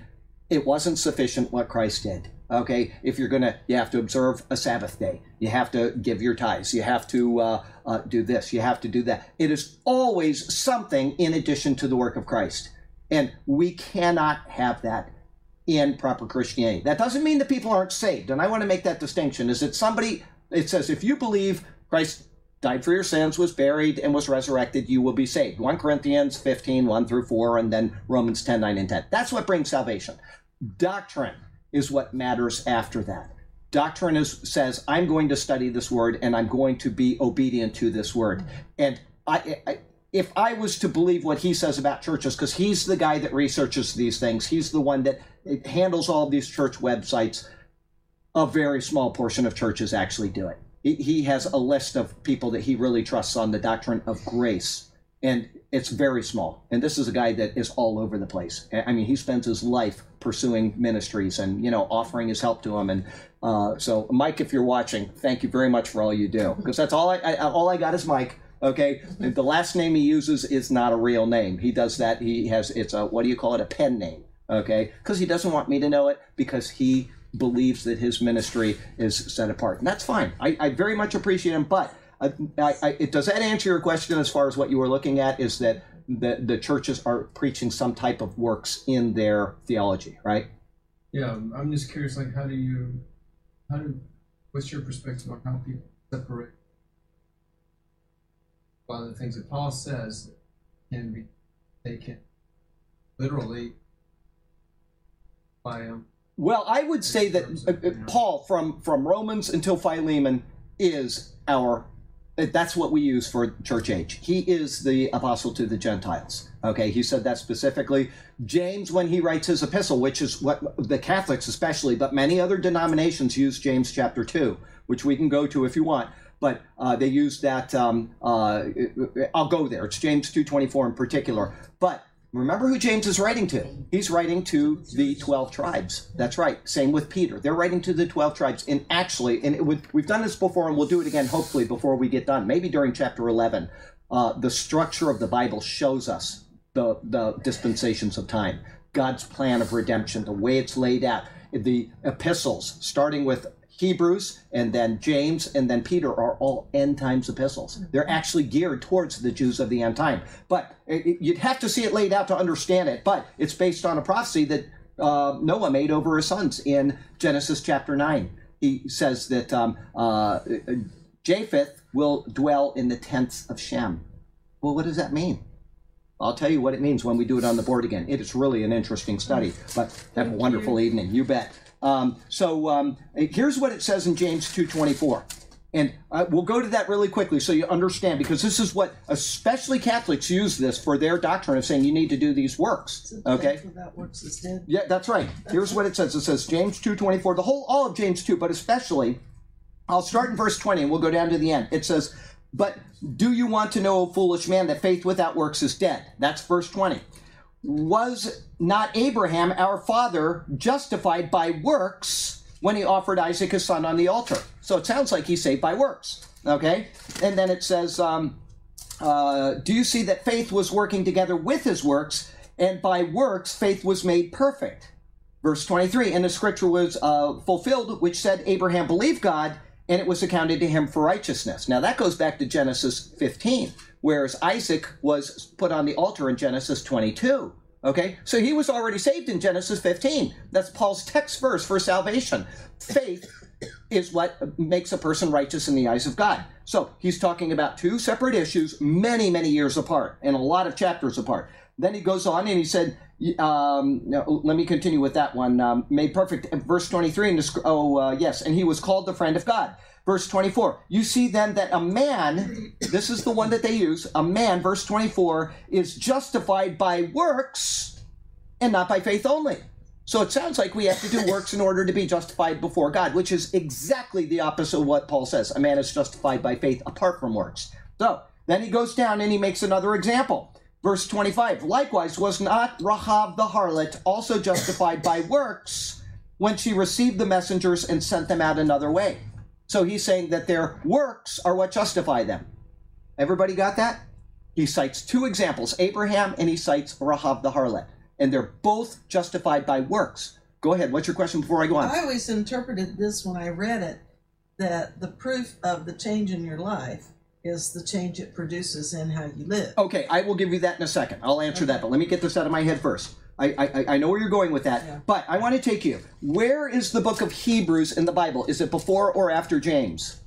it wasn't sufficient what Christ did. Okay, if you're gonna, you have to observe a Sabbath day. You have to give your tithes. You have to uh, uh, do this. You have to do that. It is always something in addition to the work of Christ, and we cannot have that in proper Christianity. That doesn't mean that people aren't saved, and I want to make that distinction. Is that somebody? It says if you believe Christ died for your sins, was buried, and was resurrected, you will be saved. 1 Corinthians 15, 1 through 4, and then Romans 10, 9, and 10. That's what brings salvation. Doctrine is what matters after that. Doctrine is, says, I'm going to study this word and I'm going to be obedient to this word. And I, I if I was to believe what he says about churches, because he's the guy that researches these things, he's the one that eh, handles all these church websites, a very small portion of churches actually do it. He has a list of people that he really trusts on the doctrine of grace, and it's very small. And this is a guy that is all over the place. I mean, he spends his life pursuing ministries and you know offering his help to them. And uh, so, Mike, if you're watching, thank you very much for all you do, because that's all I, I all I got is Mike. Okay, the last name he uses is not a real name. He does that. He has it's a what do you call it? A pen name. Okay, because he doesn't want me to know it because he believes that his ministry is set apart, and that's fine. I, I very much appreciate him, but. I, I, does that answer your question as far as what you were looking at? Is that the, the churches are preaching some type of works in their theology, right? Yeah, I'm just curious, like, how do you, how do, what's your perspective on how people separate? Lot of the things that Paul says can be taken literally by um, Well, I would say that uh, uh, Paul, from from Romans until Philemon, is our. That's what we use for church age. He is the apostle to the Gentiles. Okay, he said that specifically. James, when he writes his epistle, which is what the Catholics especially, but many other denominations use James chapter two, which we can go to if you want. But uh, they use that. Um, uh, I'll go there. It's James two twenty four in particular. But Remember who James is writing to. He's writing to the 12 tribes. That's right. Same with Peter. They're writing to the 12 tribes. And actually, and it would, we've done this before and we'll do it again hopefully before we get done, maybe during chapter 11. Uh, the structure of the Bible shows us the, the dispensations of time, God's plan of redemption, the way it's laid out. The epistles, starting with Hebrews and then James and then Peter are all end times epistles. They're actually geared towards the Jews of the end time. But it, you'd have to see it laid out to understand it. But it's based on a prophecy that uh, Noah made over his sons in Genesis chapter 9. he says that um, uh, Japheth will dwell in the tents of Shem. Well, what does that mean? I'll tell you what it means when we do it on the board again. It is really an interesting study. But have a wonderful evening. You bet. Um, so um, here's what it says in James 2:24. And uh, we'll go to that really quickly so you understand, because this is what especially Catholics use this for their doctrine of saying you need to do these works. Okay? Without works is dead. Yeah, that's right. Here's what it says. It says James 2:24, the whole all of James 2, but especially I'll start in verse 20 and we'll go down to the end. It says, "But do you want to know, O foolish man, that faith without works is dead?" That's verse 20. Was not Abraham our father justified by works when he offered Isaac his son on the altar? So it sounds like he's saved by works. Okay? And then it says, um, uh, do you see that faith was working together with his works, and by works faith was made perfect? Verse 23 And the scripture was uh, fulfilled, which said, Abraham believed God, and it was accounted to him for righteousness. Now that goes back to Genesis 15, whereas Isaac was put on the altar in Genesis 22. Okay, so he was already saved in Genesis 15. That's Paul's text verse for salvation. Faith is what makes a person righteous in the eyes of God. So he's talking about two separate issues, many, many years apart, and a lot of chapters apart. Then he goes on and he said, um, let me continue with that one. Um, made perfect. Verse 23, and the, oh, uh, yes, and he was called the friend of God. Verse 24, you see then that a man, this is the one that they use, a man, verse 24, is justified by works and not by faith only. So it sounds like we have to do works in order to be justified before God, which is exactly the opposite of what Paul says. A man is justified by faith apart from works. So then he goes down and he makes another example. Verse 25 Likewise, was not Rahab the harlot also justified by works when she received the messengers and sent them out another way? So he's saying that their works are what justify them. Everybody got that? He cites two examples Abraham and he cites Rahab the harlot. And they're both justified by works. Go ahead. What's your question before I go on? I always interpreted this when I read it that the proof of the change in your life is the change it produces in how you live. Okay, I will give you that in a second. I'll answer that, but let me get this out of my head first. I, I, I know where you're going with that, Yeah. but I want to take you. Where is the book of Hebrews in the Bible? Is it before or after James?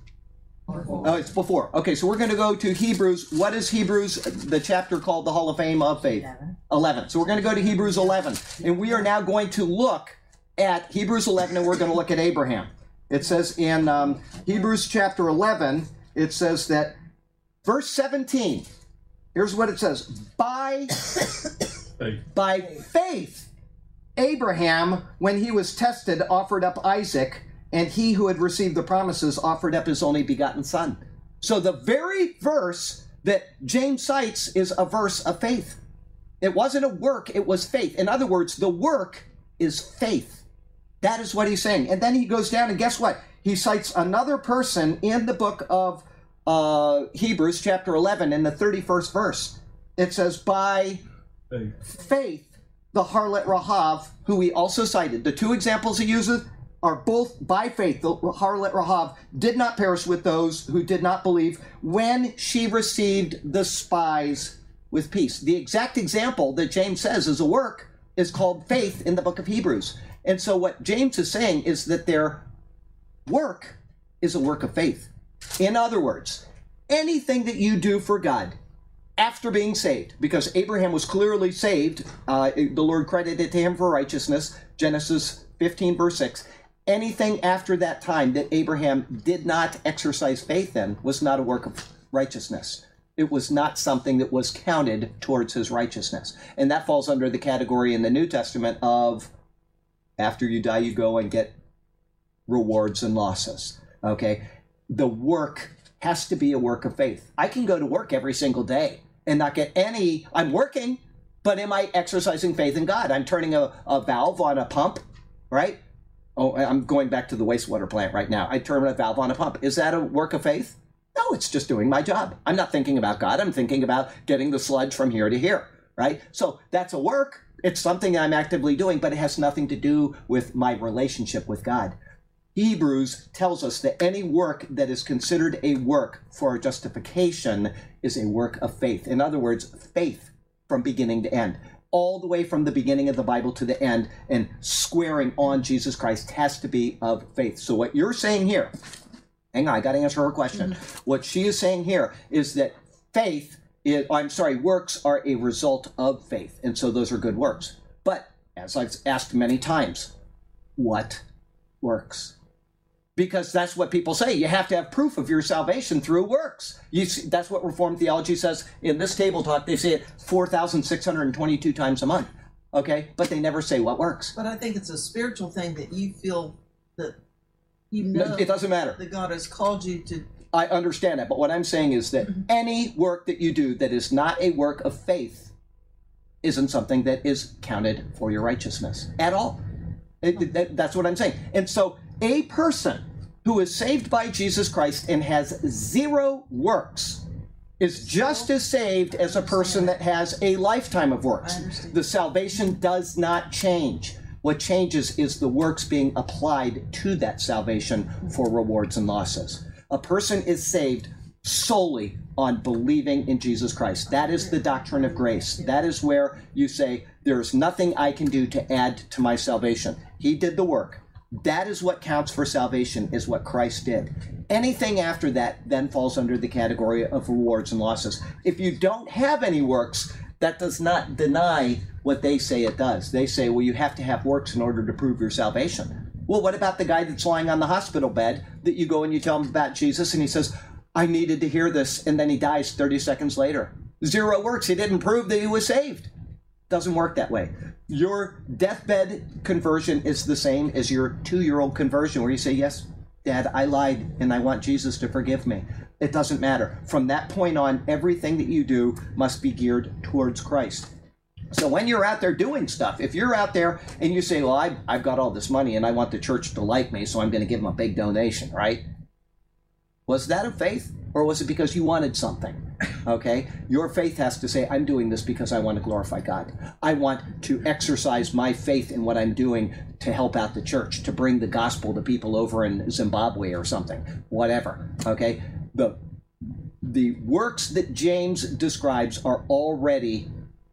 Oh, it's before. Okay, so we're going to go to Hebrews. What is Hebrews, the chapter called the Hall of Fame of Faith? 11. So we're going to go to Hebrews 11. And we are now going to look at Hebrews 11 and we're going to look at Abraham. It says in um, Hebrews chapter 11, it says that verse 17, here's what it says By By faith, Abraham, when he was tested, offered up Isaac, and he who had received the promises offered up his only begotten son. So the very verse that James cites is a verse of faith. It wasn't a work, it was faith. In other words, the work is faith. That is what he's saying. And then he goes down, and guess what? He cites another person in the book of uh, Hebrews, chapter 11, in the 31st verse. It says, By Faith. the harlot Rahab, who we also cited. The two examples he uses are both by faith. The harlot Rahab did not perish with those who did not believe when she received the spies with peace. The exact example that James says is a work is called faith in the book of Hebrews. And so what James is saying is that their work is a work of faith. In other words, anything that you do for God, after being saved, because Abraham was clearly saved, uh, the Lord credited to him for righteousness, Genesis 15, verse 6. Anything after that time that Abraham did not exercise faith in was not a work of righteousness. It was not something that was counted towards his righteousness. And that falls under the category in the New Testament of after you die, you go and get rewards and losses. Okay? The work has to be a work of faith. I can go to work every single day and not get any, I'm working, but am I exercising faith in God? I'm turning a, a valve on a pump, right? Oh, I'm going back to the wastewater plant right now. I turn a valve on a pump. Is that a work of faith? No, it's just doing my job. I'm not thinking about God. I'm thinking about getting the sludge from here to here, right? So that's a work. It's something I'm actively doing, but it has nothing to do with my relationship with God. Hebrews tells us that any work that is considered a work for justification is a work of faith. In other words, faith from beginning to end. all the way from the beginning of the Bible to the end and squaring on Jesus Christ has to be of faith. So what you're saying here, hang on, I got to answer her question. Mm-hmm. What she is saying here is that faith is, I'm sorry, works are a result of faith. And so those are good works. But as I've asked many times, what works? Because that's what people say. You have to have proof of your salvation through works. You see, that's what Reformed theology says. In this Tabletalk, they say it 4,622 times a month. Okay? But they never say what works. But I think it's a spiritual thing that you feel that you No, know It doesn't matter. that God has called you to. I understand that, but what I'm saying is that mm-hmm. any work that you do that is not a work of faith isn't something that is counted for your righteousness at all. It- that- that's what I'm saying. And so, a person who is saved by Jesus Christ and has zero works is just as saved as a person that has a lifetime of works. The salvation does not change. What changes is the works being applied to that salvation for rewards and losses. A person is saved solely on believing in Jesus Christ. That is the doctrine of grace. That is where you say, There's nothing I can do to add to my salvation. He did the work. That is what counts for salvation, is what Christ did. Anything after that then falls under the category of rewards and losses. If you don't have any works, that does not deny what they say it does. They say, well, you have to have works in order to prove your salvation. Well, what about the guy that's lying on the hospital bed that you go and you tell him about Jesus and he says, I needed to hear this, and then he dies 30 seconds later? Zero works. He didn't prove that he was saved. Doesn't work that way. Your deathbed conversion is the same as your two year old conversion, where you say, Yes, Dad, I lied and I want Jesus to forgive me. It doesn't matter. From that point on, everything that you do must be geared towards Christ. So when you're out there doing stuff, if you're out there and you say, Well, I've, I've got all this money and I want the church to like me, so I'm going to give them a big donation, right? Was that a faith or was it because you wanted something? Okay? Your faith has to say, I'm doing this because I want to glorify God. I want to exercise my faith in what I'm doing to help out the church, to bring the gospel to people over in Zimbabwe or something, whatever. Okay? The the works that James describes are already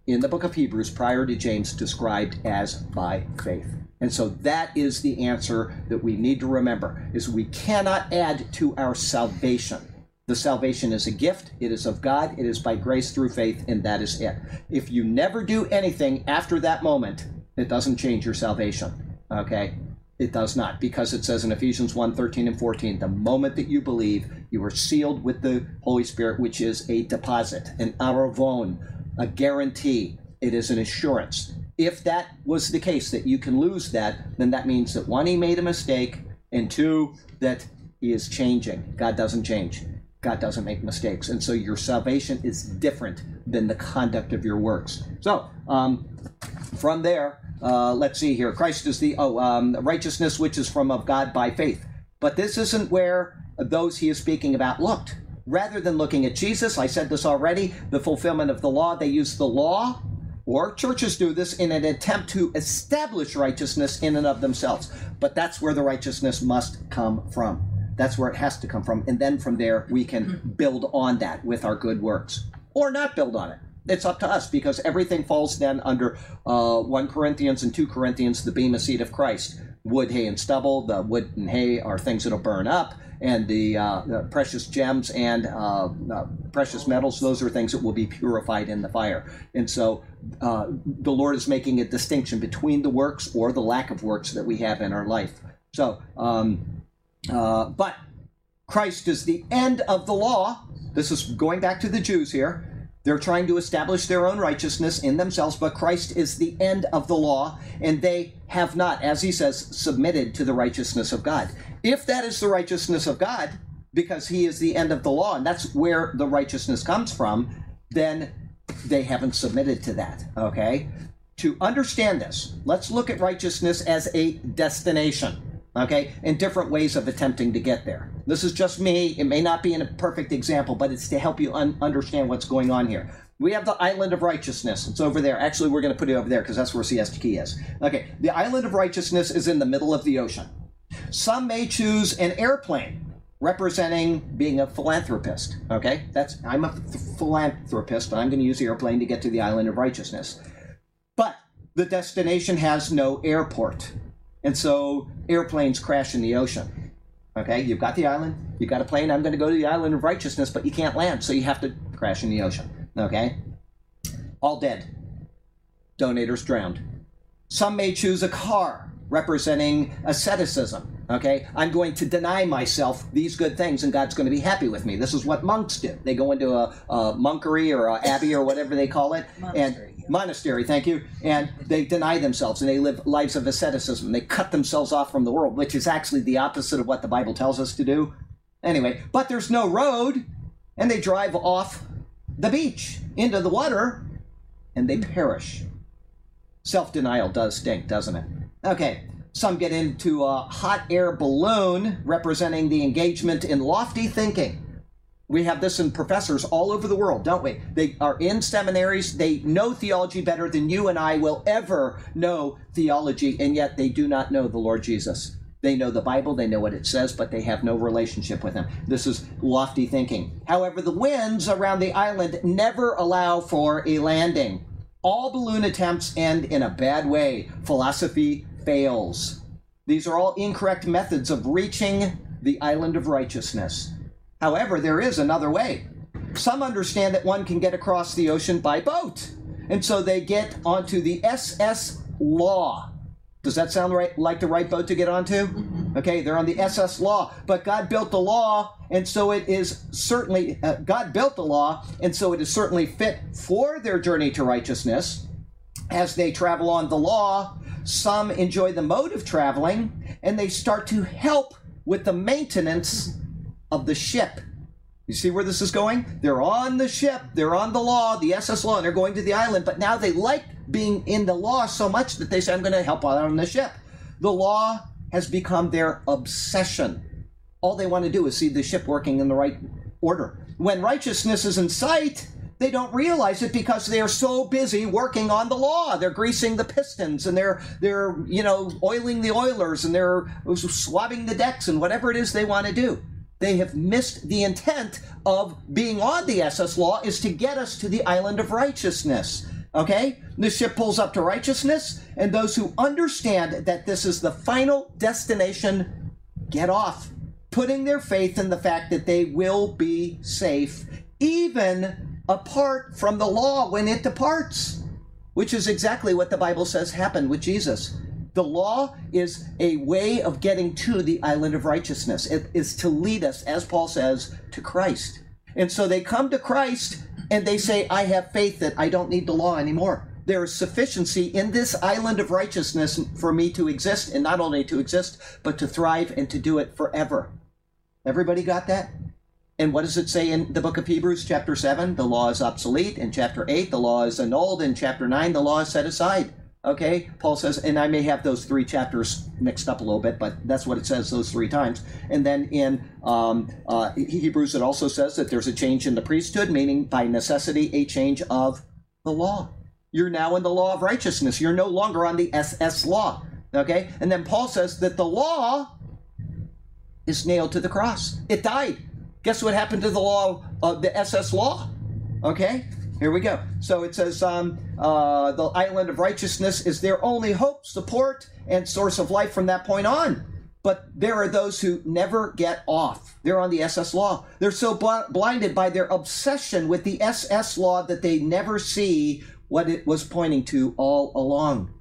in the book of Hebrews prior to James described as by faith. And so that is the answer that we need to remember is we cannot add to our salvation. The salvation is a gift, it is of God, it is by grace through faith and that is it. If you never do anything after that moment, it doesn't change your salvation. Okay? It does not, because it says in Ephesians 1 13 and 14, the moment that you believe, you are sealed with the Holy Spirit, which is a deposit, an aravon, a guarantee. It is an assurance. If that was the case, that you can lose that, then that means that one, he made a mistake, and two, that he is changing. God doesn't change. God doesn't make mistakes. And so your salvation is different than the conduct of your works. So, um, from there, uh, let's see here. Christ is the oh um, righteousness which is from of God by faith. But this isn't where those he is speaking about looked. Rather than looking at Jesus, I said this already, the fulfillment of the law, they use the law, or churches do this in an attempt to establish righteousness in and of themselves. But that's where the righteousness must come from. That's where it has to come from. And then from there, we can build on that with our good works, or not build on it it's up to us because everything falls then under uh, 1 Corinthians and 2 Corinthians, the beam, bema Seat of Christ. Wood, hay, and stubble. The wood and hay are things that'll burn up, and the, uh, the precious gems and uh, uh, precious metals, those are things that will be purified in the fire. And so uh, the Lord is making a distinction between the works or the lack of works that we have in our life. So, um, uh, but Christ is the end of the law. This is going back to the Jews here. They're trying to establish their own righteousness in themselves, but Christ is the end of the law, and they have not, as he says, submitted to the righteousness of God. If that is the righteousness of God, because he is the end of the law, and that's where the righteousness comes from, then they haven't submitted to that, okay? To understand this, let's look at righteousness as a destination okay, and different ways of attempting to get there. This is just me. It may not be a perfect example, but it's to help you un- understand what's going on here. We have the island of righteousness. It's over there. Actually, we're going to put it over there because that's where Key is. Okay, the island of righteousness is in the middle of the ocean. Some may choose an airplane representing being a philanthropist. Okay, that's I'm a th- philanthropist, but I'm going to use the airplane to get to the island of righteousness. But the destination has no airport. And so airplanes crash in the ocean. Okay, you've got the island, you've got a plane, I'm going to go to the island of righteousness, but you can't land, so you have to crash in the ocean. Okay? All dead. Donators drowned. Some may choose a car representing asceticism. Okay, I'm going to deny myself these good things, and God's going to be happy with me. This is what monks do. They go into a, a monkery or a abbey or whatever they call it, Monastery, and yeah. monastery. Thank you. And they deny themselves, and they live lives of asceticism. They cut themselves off from the world, which is actually the opposite of what the Bible tells us to do. Anyway, but there's no road, and they drive off the beach into the water, and they perish. Self denial does stink, doesn't it? Okay, some get into a hot air balloon representing the engagement in lofty thinking. We have this in professors all over the world, don't we? They are in seminaries, they know theology better than you and I will ever know theology, and yet they do not know the Lord Jesus. They know the Bible, they know what it says, but they have no relationship with Him. This is lofty thinking. However, the winds around the island never allow for a landing. All balloon attempts end in a bad way. Philosophy These are all incorrect methods of reaching the island of righteousness. However, there is another way. Some understand that one can get across the ocean by boat, and so they get onto the SS Law. Does that sound right? Like the right boat to get onto? Okay, they're on the SS Law, but God built the law, and so it is certainly uh, God built the law, and so it is certainly fit for their journey to righteousness. As they travel on the law, some enjoy the mode of traveling, and they start to help with the maintenance of the ship. You see where this is going? They're on the ship, they're on the law, the SS law, and they're going to the island, but now they like being in the law so much that they say, I'm going to help out on the ship. The law has become their obsession. All they want to do is see the ship working in the right order. When righteousness is in sight, they don't realize it because they are so busy working on the law. They're greasing the pistons and they're they're you know oiling the oilers and they're swabbing the decks and whatever it is they want to do. They have missed the intent of being on the SS law is to get us to the island of righteousness. Okay? The ship pulls up to righteousness, and those who understand that this is the final destination get off, putting their faith in the fact that they will be safe, even apart from the law when it departs, which is exactly what the Bible says happened with Jesus. The law is a way of getting to the island of righteousness. It is to lead us, as Paul says, to Christ. And so they come to Christ and they say, I have faith that I don't need the law anymore. There is sufficiency in this island of righteousness for me to exist, and not only to exist, but to thrive and to do it forever. Everybody got that? And what does it say in the book of Hebrews, chapter 7? The law is obsolete. In chapter 8, the law is annulled. In chapter 9, the law is set aside. Okay? Paul says, and I may have those three chapters mixed up a little bit, but that's what it says those three times. And then in um, uh, Hebrews, it also says that there's a change in the priesthood, meaning by necessity, a change of the law. You're now in the law of righteousness. You're no longer on the SS law. Okay? And then Paul says that the law is nailed to the cross. It died. Guess what happened to the law of the SS law? Okay, here we go. So it says um, uh, the island of righteousness is their only hope, support, and source of life from that point on. But there are those who never get off. They're on the SS law. They're so bl- blinded by their obsession with the SS law that they never see what it was pointing to all along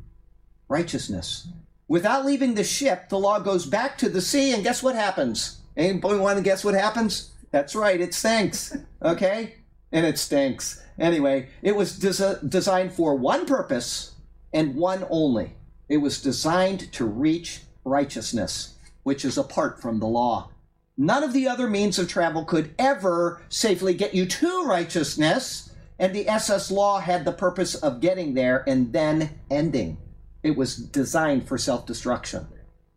righteousness. Without leaving the ship, the law goes back to the sea, and guess what happens? Anybody want to guess what happens? That's right, it stinks. Okay? And it stinks. Anyway, it was des- designed for one purpose and one only. It was designed to reach righteousness, which is apart from the law. None of the other means of travel could ever safely get you to righteousness, and the SS law had the purpose of getting there and then ending. It was designed for self destruction.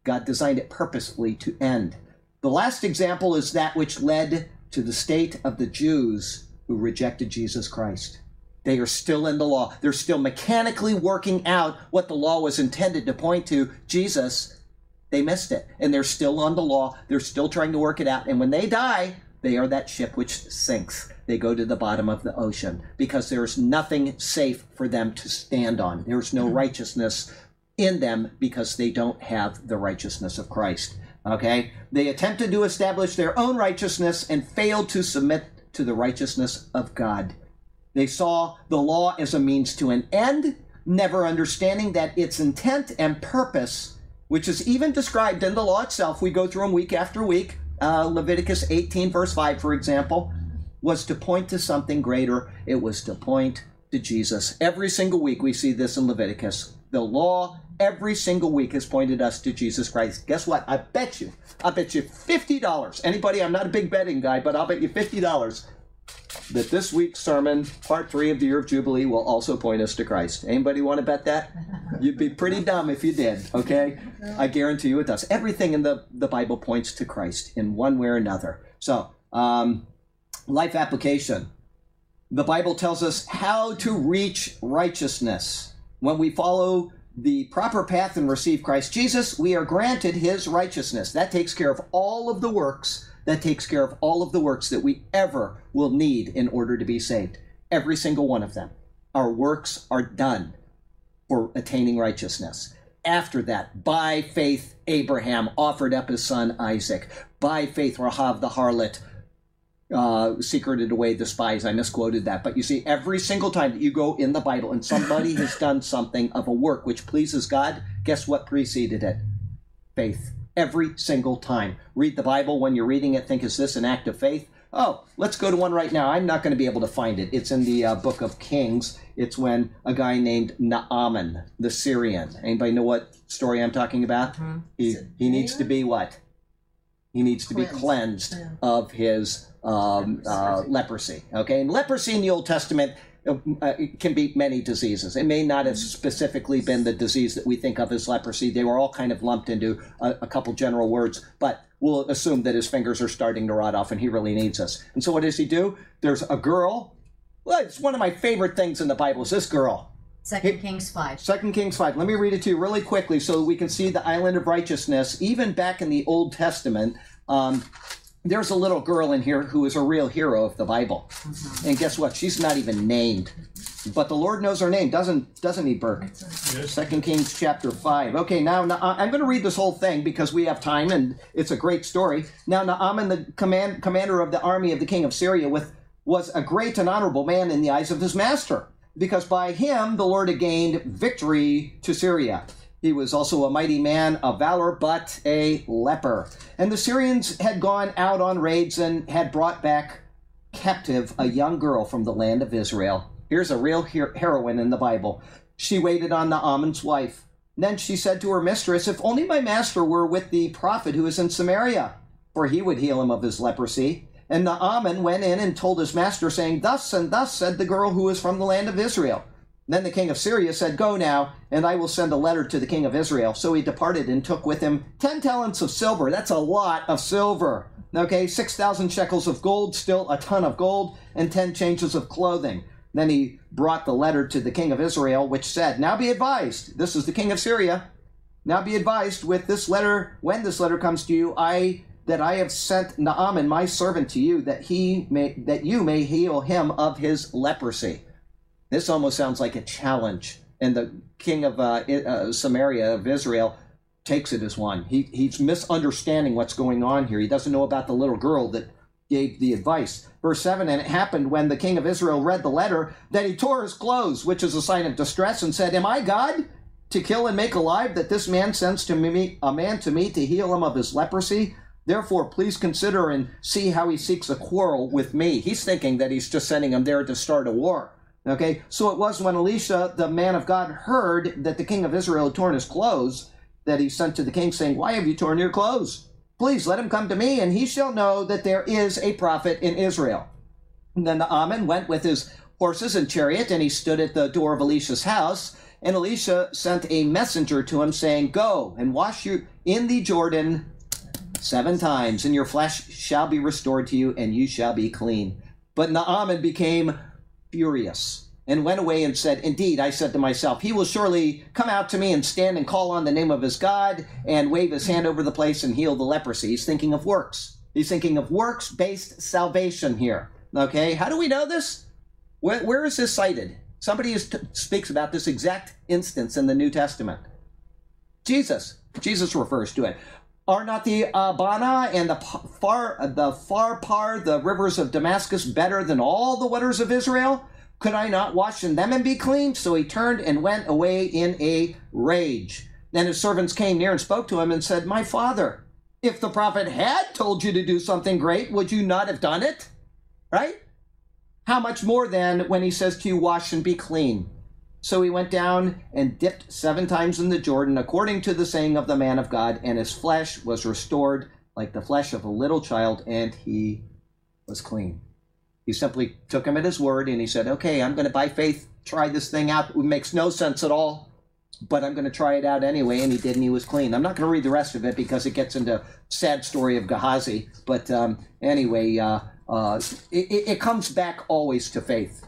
God designed it purposefully to end. The last example is that which led to the state of the Jews who rejected Jesus Christ. They are still in the law. They're still mechanically working out what the law was intended to point to. Jesus, they missed it. And they're still on the law. They're still trying to work it out. And when they die, They are that ship which sinks. They go to the bottom of the ocean because there's nothing safe for them to stand on. There's no righteousness in them because they don't have the righteousness of Christ. Okay? They attempted to establish their own righteousness and failed to submit to the righteousness of God. They saw the law as a means to an end, never understanding that its intent and purpose, which is even described in the law itself, we go through them week after week. Uh, Leviticus 18, verse 5, for example, was to point to something greater. It was to point to Jesus. Every single week we see this in Leviticus. The law every single week has pointed us to Jesus Christ. Guess what? I bet you, I bet you $50. Anybody, I'm not a big betting guy, but I'll bet you $50 that this week's sermon, part three of the year of Jubilee, will also point us to Christ. Anybody want to bet that? You'd be pretty dumb if you did, okay? I guarantee you it does. Everything in the, the Bible points to Christ in one way or another. So, um, life application. The Bible tells us how to reach righteousness. When we follow the proper path and receive Christ Jesus, we are granted his righteousness. That takes care of all of the works that takes care of all of the works that we ever will need in order to be saved. Every single one of them. Our works are done for attaining righteousness. After that, by faith, Abraham offered up his son Isaac. By faith, Rahab the harlot uh, secreted away the spies. I misquoted that. But you see, every single time that you go in the Bible and somebody has done something of a work which pleases God, guess what preceded it? Faith every single time. Read the Bible when you're reading it, think, is this an act of faith? Oh, let's go to one right now. I'm not going to be able to find it. It's in the uh, book of Kings. It's when a guy named Naaman, the Syrian. Anybody know what story I'm talking about? Mm-hmm. He, he needs to be what? He needs to be Cleansed. cleansed Yeah. of his um, uh, leprosy. Okay, and leprosy in the Old Testament uh, uh, it can be many diseases. It may not have specifically been the disease that we think of as leprosy. They were all kind of lumped into a, a couple general words, but we'll assume that his fingers are starting to rot off and he really needs us. And so what does he do? There's a girl. Well, it's one of my favorite things in the Bible is this girl. Second Kings five. Second Kings 5. Let me read it to you really quickly so we can see the island of righteousness. Even back in the Old Testament, um, there's a little girl in here who is a real hero of the Bible. Mm-hmm. And guess what? She's not even named. But the Lord knows her name, doesn't doesn't he, Burke? Yes. Second Kings chapter 5. Okay, now Na- I'm going to read this whole thing because we have time and it's a great story. Now Naaman, the command, commander of the army of the king of Syria, with, was a great and honorable man in the eyes of his master, because by him the Lord had gained victory to Syria. He was also a mighty man of valor, but a leper. And the Syrians had gone out on raids and had brought back captive a young girl from the land of Israel. Here's a real her- heroine in the Bible. She waited on Naaman's wife. Then she said to her mistress, If only my master were with the prophet who is in Samaria, for he would heal him of his leprosy. And Naaman went in and told his master, saying, Thus and thus said the girl who is from the land of Israel. Then the king of Syria said, Go now, and I will send a letter to the king of Israel. So he departed and took with him ten talents of silver. That's a lot of silver. Okay, 6,000 shekels of gold, still a ton of gold, and 10 changes of clothing. Then he brought the letter to the king of Israel, which said, Now be advised, this is the king of Syria. Now be advised with this letter, when this letter comes to you, I that I have sent Naaman my servant to you, that he may that you may heal him of his leprosy. This almost sounds like a challenge. And the king of uh, uh, Samaria of Israel takes it as one. He, he's misunderstanding what's going on here. He doesn't know about the little girl that gave the advice. Verse 7 And it happened when the king of Israel read the letter that he tore his clothes, which is a sign of distress, and said, Am I God to kill and make alive that this man sends to me a man to me to heal him of his leprosy? Therefore, please consider and see how he seeks a quarrel with me. He's thinking that he's just sending him there to start a war. Okay, so it was when Elisha, the man of God, heard that the king of Israel had torn his clothes that he sent to the king, saying, Why have you torn your clothes? Please let him come to me, and he shall know that there is a prophet in Israel. And then Naaman went with his horses and chariot, and he stood at the door of Elisha's house. And Elisha sent a messenger to him, saying, Go and wash you in the Jordan seven times, and your flesh shall be restored to you, and you shall be clean. But Naaman became furious and went away and said, Indeed, I said to myself, He will surely come out to me and stand and call on the name of his God and wave his hand over the place and heal the leprosy. He's thinking of works. He's thinking of works based salvation here. Okay, how do we know this? Where, where is this cited? Somebody t- speaks about this exact instance in the New Testament. Jesus. Jesus refers to it. Are not the uh, Abana and the far uh, the Pharpar the rivers of Damascus better than all the waters of Israel? Could I not wash in them and be clean? So he turned and went away in a rage. Then his servants came near and spoke to him and said, My father, if the prophet had told you to do something great, would you not have done it? Right? How much more then when he says to you, Wash and be clean? So he went down and dipped seven times in the Jordan, according to the saying of the man of God, and his flesh was restored like the flesh of a little child, and he was clean. He simply took him at his word and he said, Okay, I'm going to, by faith, try this thing out. It makes no sense at all, but I'm going to try it out anyway. And he did, and he was clean. I'm not going to read the rest of it because it gets into sad story of Gehazi. But um, anyway, uh, uh, it, it it comes back always to faith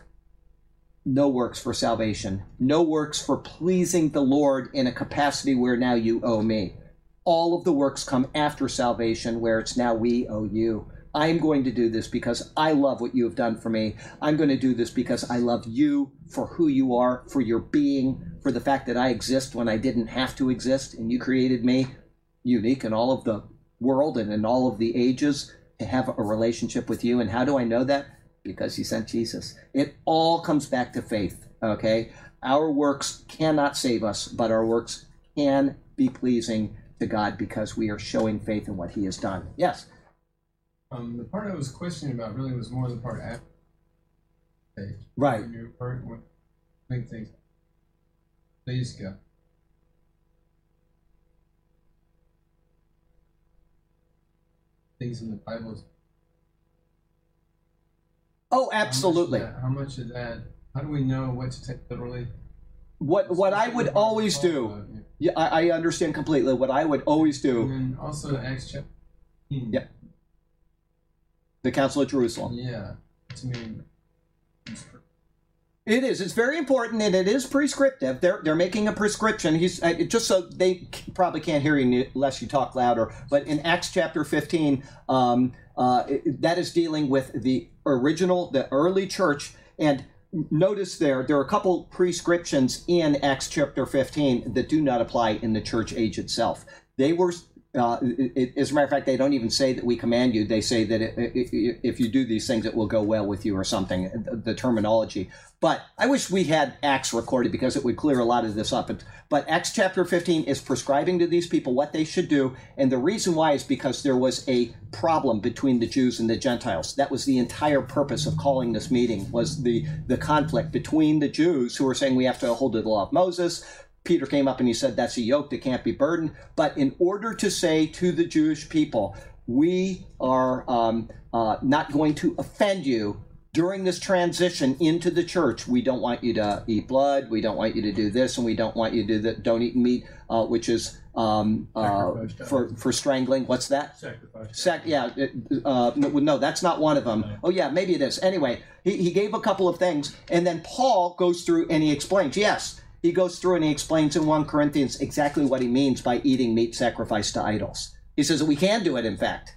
no works for salvation, no works for pleasing the Lord in a capacity where now you owe me. All of the works come after salvation, where it's now we owe you. I'm going to do this because I love what you have done for me. I'm going to do this because I love you for who you are, for your being, for the fact that I exist when I didn't have to exist, and you created me unique in all of the world and in all of the ages to have a relationship with you. And how do I know that? Because he sent Jesus. It all comes back to faith, okay? Our works cannot save us, but our works can be pleasing to God because we are showing faith in what he has done. Yes. Um, the part I was questioning about really was more the part after. Okay. Right. When you part, when, think things. Days ago. Things in the Bible. Oh, How much absolutely. that- How much of that? How do we know what to take literally? What what I would always do, yeah, I, I understand completely. What I would always And do, then also Acts chapter. 15. Yeah. the Council of Jerusalem. Yeah. To me. It is. It's very important, and it is prescriptive. They're they're making a prescription. He's uh, just so they c- probably can't hear you unless you talk louder. But in Acts chapter fifteen, um, uh, it- that is dealing with the original, the early church. And notice there, there are a couple prescriptions in Acts chapter fifteen that do not apply in the church age itself. They were. Uh, it, it- as a matter of fact, they don't even say that we command you. They say that if you do these things, it will go well with you or something. The, the terminology. But I wish we had Acts recorded because it would clear a lot of this up. But, but Acts chapter 15 is prescribing to these people what they should do. And the reason why is because there was a problem between the Jews and the Gentiles. That was the entire purpose of calling this meeting was the, the conflict between the Jews who were saying we have to hold to the law of Moses. Peter came up and he said that's a yoke that can't be burdened. But in order to say to the Jewish people, we are um, uh, not going to offend you during this transition into the church, we don't want you to eat blood. We don't want you to do this, and we don't want you to do that. Don't eat meat, uh, which is um, uh, for for strangling. What's that? Sacrifice. Sac- yeah, it, uh, no, no, that's not one of them. No. Oh, yeah, maybe it is. Anyway, he, he gave a couple of things, and then Paul goes through and he explains. Yes, he goes through and he explains in 1 Corinthians exactly what he means by eating meat sacrificed to idols. He says that we can do it, in fact.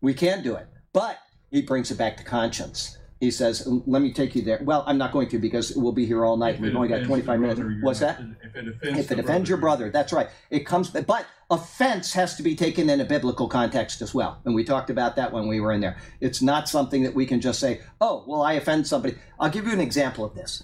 We can do it. But he brings it back to conscience. He says, let me take you there. Well, I'm not going to because we'll be here all night. If We've only got 25 minutes. brother, What's that? If it offends, if it offends your brother, brother, that's right. It comes, but offense has to be taken in a biblical context as well. And we talked about that when we were in there. It's not something that we can just say, oh, well, I offend somebody. I'll give you an example of this.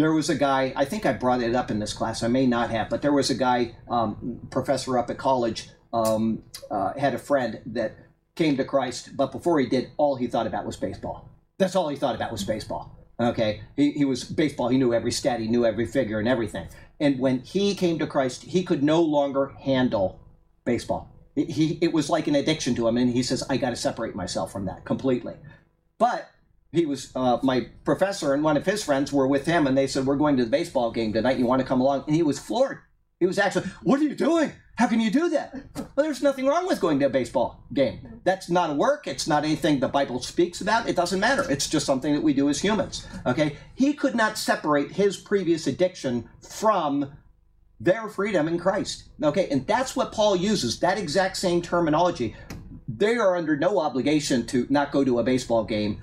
There was a guy, I think I brought it up in this class, I may not have, but there was a guy, um, professor up at college, um, uh, had a friend that came to Christ, but before he did, all he thought about was baseball. That's all he thought about was baseball. Okay, he, he was baseball. He knew every stat, he knew every figure and everything. And when he came to Christ, he could no longer handle baseball. It, he, it was like an addiction to him, and he says, "I got to separate myself from that completely." But he was uh, my professor, and one of his friends were with him, and they said, "We're going to the baseball game tonight. You want to come along?" And he was floored. He was actually, "What are you doing? How can you do that?" Well, there's nothing wrong with going to a baseball game. That's not a work. It's not anything the Bible speaks about. It doesn't matter. It's just something that we do as humans. Okay? He could not separate his previous addiction from their freedom in Christ. Okay, and that's what Paul uses, that exact same terminology. they are under no obligation to not go to a baseball game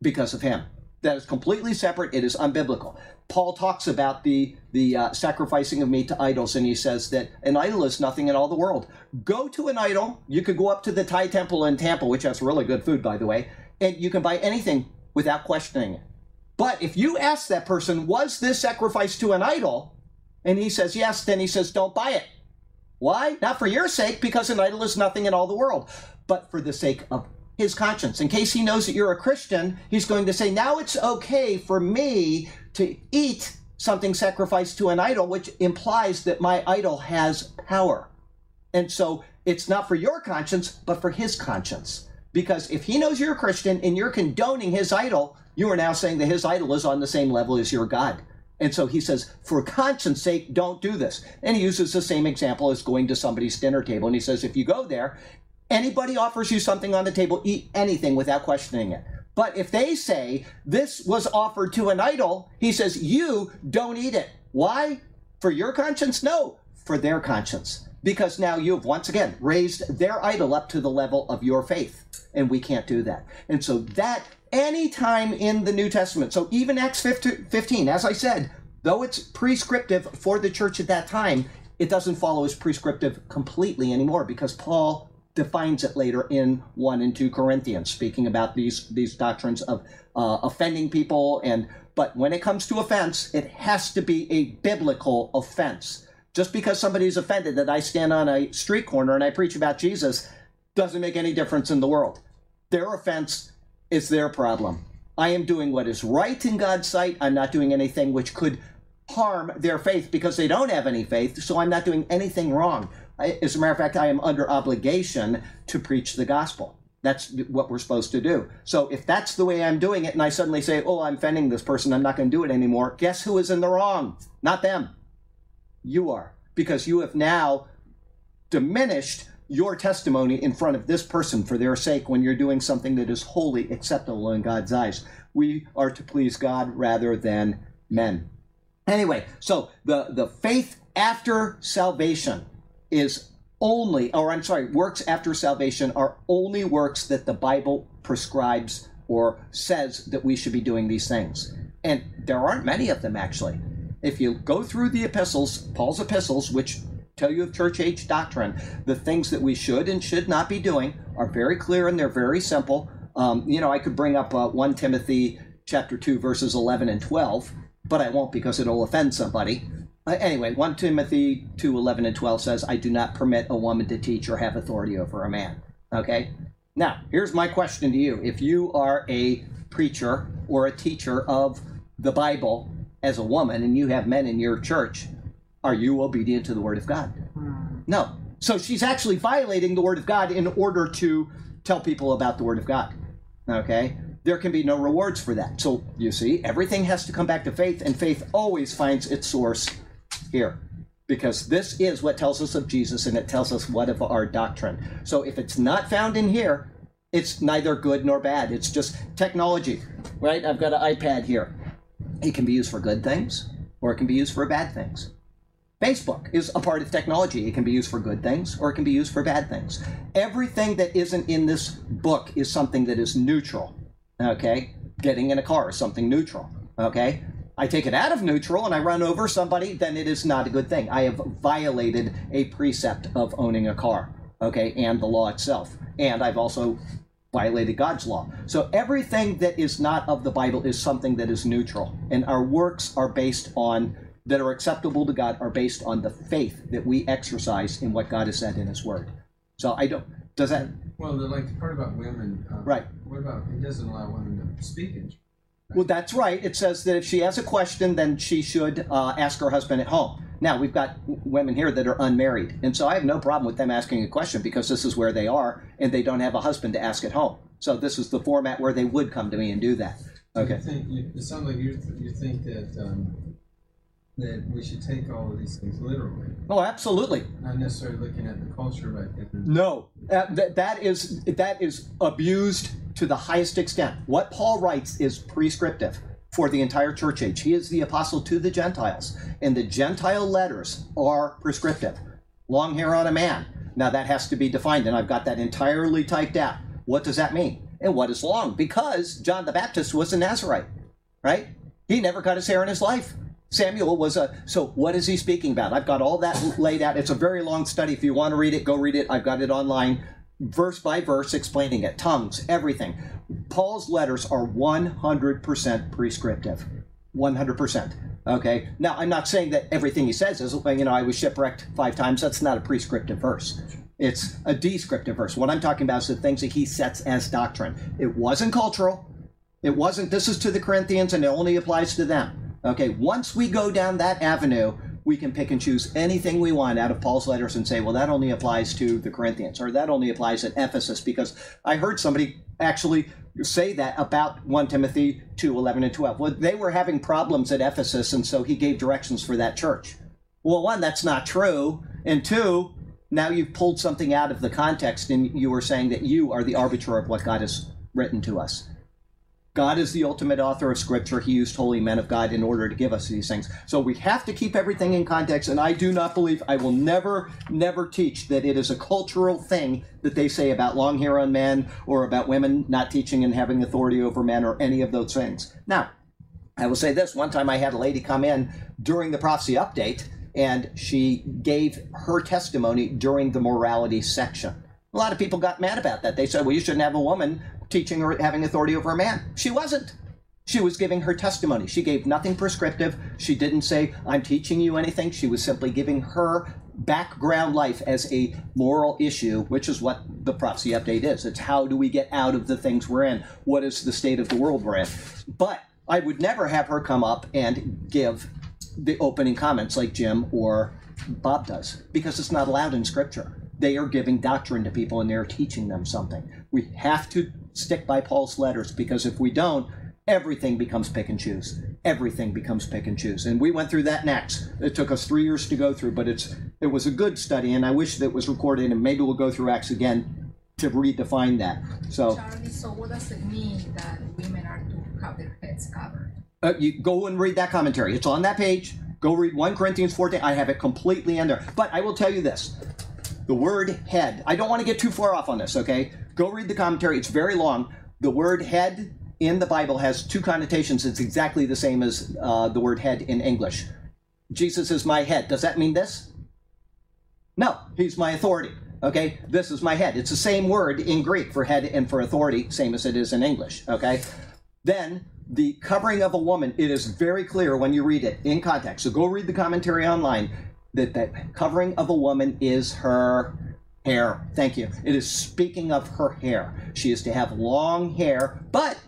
because of him. That is completely separate. It is unbiblical. Paul talks about the the uh, sacrificing of meat to idols, and he says that an idol is nothing in all the world. Go to an idol. You could go up to the Thai temple in Tampa, which has really good food, by the way, and you can buy anything without questioning it. But if you ask that person, was this sacrifice to an idol? And he says yes, then he says, don't buy it. Why? Not for your sake, because an idol is nothing in all the world, but for the sake of his conscience. In case he knows that you're a Christian, he's going to say, now it's okay for me to eat something sacrificed to an idol, which implies that my idol has power. And so it's not for your conscience, but for his conscience. Because if he knows you're a Christian and you're condoning his idol, you are now saying that his idol is on the same level as your God. And so he says, for conscience sake, don't do this. And he uses the same example as going to somebody's dinner table. And he says, if you go there, anybody offers you something on the table, eat anything without questioning it. But if they say this was offered to an idol, he says, you don't eat it. Why? For your conscience? No, for their conscience. Because now you've once again raised their idol up to the level of your faith. And we can't do that. And so that anytime in the New Testament, so even Acts 15, as I said, though it's prescriptive for the church at that time, it doesn't follow as prescriptive completely anymore because Paul defines it later in 1 and 2 Corinthians, speaking about these, these doctrines of uh, offending people. And But when it comes to offense, it has to be a biblical offense. Just because somebody's offended that I stand on a street corner and I preach about Jesus doesn't make any difference in the world. Their offense is their problem. I am doing what is right in God's sight. I'm not doing anything which could harm their faith because they don't have any faith, so I'm not doing anything wrong. I, as a matter of fact, I am under obligation to preach the gospel. That's what we're supposed to do. So if that's the way I'm doing it, and I suddenly say, oh, I'm offending this person, I'm not going to do it anymore, guess who is in the wrong? Not them. You are. Because you have now diminished your testimony in front of this person for their sake when you're doing something that is wholly acceptable in God's eyes. We are to please God rather than men. Anyway, so the, the faith after salvation is only, or I'm sorry, works after salvation are only works that the Bible prescribes or says that we should be doing these things. And there aren't many of them actually. If you go through the epistles, Paul's epistles, which tell you of church age doctrine, the things that we should and should not be doing are very clear and they're very simple. Um, you know, I could bring up uh, 1 Timothy chapter 2, verses 11 and 12, but I won't because it'll offend somebody. Uh, anyway, 1 Timothy 2 11 and 12 says, I do not permit a woman to teach or have authority over a man. Okay? Now, here's my question to you. If you are a preacher or a teacher of the Bible as a woman and you have men in your church, are you obedient to the Word of God? No. So she's actually violating the Word of God in order to tell people about the Word of God. Okay? There can be no rewards for that. So you see, everything has to come back to faith, and faith always finds its source here because this is what tells us of Jesus and it tells us what of our doctrine. So if it's not found in here, it's neither good nor bad. It's just technology, right? I've got an iPad here. It can be used for good things or it can be used for bad things. Facebook is a part of technology. It can be used for good things or it can be used for bad things. Everything that isn't in this book is something that is neutral. Okay? Getting in a car is something neutral. Okay? I take it out of neutral and I run over somebody, then it is not a good thing. I have violated a precept of owning a car, okay, and the law itself. And I've also violated God's law. So everything that is not of the Bible is something that is neutral. And our works are based on, that are acceptable to God, are based on the faith that we exercise in what God has said in His Word. So I don't, does that, Well, the, like the part about women. Uh, Right. What about it doesn't allow women to speak in church? Well, that's right. It says that if she has a question, then she should uh, ask her husband at home. Now, we've got women here that are unmarried. And so I have no problem with them asking a question because this is where they are and they don't have a husband to ask at home. So this is the format where they would come to me and do that. Okay. You think you, it sounds like you you think that um, that we should take all of these things literally, Oh, absolutely. not necessarily looking at the culture, but No, uh, that, that is that is abused to the highest extent. What Paul writes is prescriptive for the entire church age. He is the apostle to the Gentiles, and the Gentile letters are prescriptive. Long hair on a man, Now that has to be defined, and I've got that entirely typed out. What does that mean? And what is long? Because John the Baptist was a Nazarite, right? He never cut his hair in his life. Samuel was a. So what is he speaking about? I've got all that laid out. It's a very long study. If you want to read it, go read it. I've got it online, verse by verse, explaining it. Tongues, everything. Paul's letters are 100% prescriptive. 100%. Okay. Now, I'm not saying that everything he says is, you know, I was shipwrecked five times. That's not a prescriptive verse. It's a descriptive verse. What I'm talking about is the things that he sets as doctrine. It wasn't cultural. It wasn't, this is to the Corinthians and it only applies to them. Okay. Once we go down that avenue, we can pick and choose anything we want out of Paul's letters and say, well, that only applies to the Corinthians or that only applies at Ephesus because I heard somebody actually say that about 1 Timothy 2 11 and 12. Well, they were having problems at Ephesus, and so he gave directions for that church. Well, one, that's not true. And two, now you've pulled something out of the context and you are saying that you are the arbiter of what God has written to us. God is the ultimate author of Scripture. He used holy men of God in order to give us these things. So we have to keep everything in context. And I do not believe, I will never, never teach that it is a cultural thing that they say about long hair on men or about women not teaching and having authority over men or any of those things. Now, I will say this one time I had a lady come in during the prophecy update and she gave her testimony during the morality section. A lot of people got mad about that. They said, well, you shouldn't have a woman teaching or having authority over a man. She wasn't. She was giving her testimony. She gave nothing prescriptive. She didn't say, I'm teaching you anything. She was simply giving her background life as a moral issue, which is what the prophecy update is. It's how do we get out of the things we're in? What is the state of the world we're in? But I would never have her come up and give the opening comments like Jim or Bob does, because it's not allowed in Scripture. They are giving doctrine to people and they're teaching them something. We have to stick by Paul's letters because if we don't, everything becomes pick and choose. Everything becomes pick and choose. And we went through that next. It took us three years to go through, but it's it was a good study, and I wish that it was recorded, and maybe we'll go through Acts again to redefine that. So Charlie, so what does it mean that women are to have their heads covered? uh, you go and read that commentary. It's on that page. Go read 1 Corinthians 14. I have it completely in there. But I will tell you this the word head, I don't want to get too far off on this, okay? Go read the commentary. It's very long. The word head in the Bible has two connotations. It's exactly the same as uh, the word head in English. Jesus is my head. Does that mean this? No, he's my authority. Okay, this is my head. It's the same word in Greek for head and for authority, same as it is in English. Okay, then the covering of a woman, it is very clear when you read it in context. So go read the commentary online that the covering of a woman is her hair. Thank you. It is speaking of her hair. She is to have long hair, but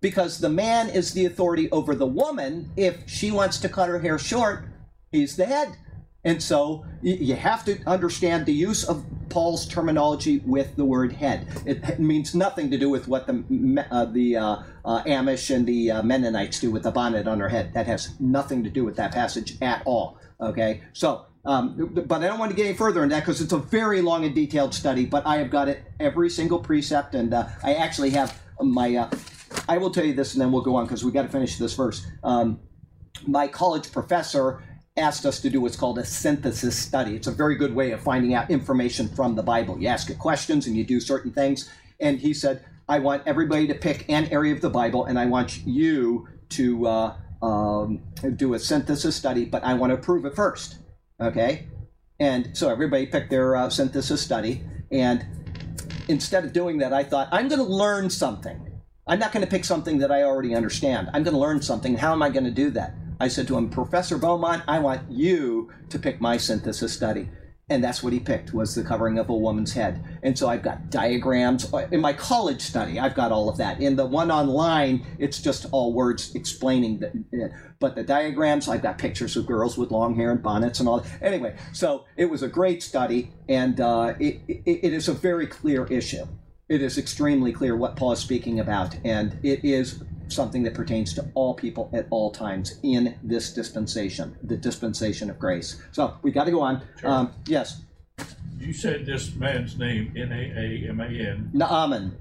because the man is the authority over the woman, if she wants to cut her hair short, he's the head. And so you have to understand the use of Paul's terminology with the word head. It, means nothing to do with what the uh, the uh, uh, Amish and the uh, Mennonites do with the bonnet on their head. That has nothing to do with that passage at all. Okay, so. Um, but I don't want to get any further in that because it's a very long and detailed study. But I have got it every single precept, and uh, I actually have my. Uh, I will tell you this, and then we'll go on because we got to finish this verse. Um, my college professor asked us to do what's called a synthesis study. It's a very good way of finding out information from the Bible. You ask it questions and you do certain things. And he said, I want everybody to pick an area of the Bible and I want you to uh, um, do a synthesis study, but I want to prove it first. Okay? And so everybody picked their uh, synthesis study. And instead of doing that, I thought, I'm going to learn something. I'm not going to pick something that I already understand. I'm going to learn something. How am I going to do that? I said to him, Professor Beaumont, I want you to pick my synthesis study. And that's what he picked was the covering of a woman's head. And so I've got diagrams in my college study. I've got all of that. In the one online, it's just all words explaining that. But the diagrams, I've got pictures of girls with long hair and bonnets and all. That. Anyway, so it was a great study, and uh, it, it, it is a very clear issue. It is extremely clear what Paul is speaking about, and it is something that pertains to all people at all times in this dispensation, the dispensation of grace. So we got to go on. Sure. Um, yes, You said this man's name, N A A M A N. Naaman.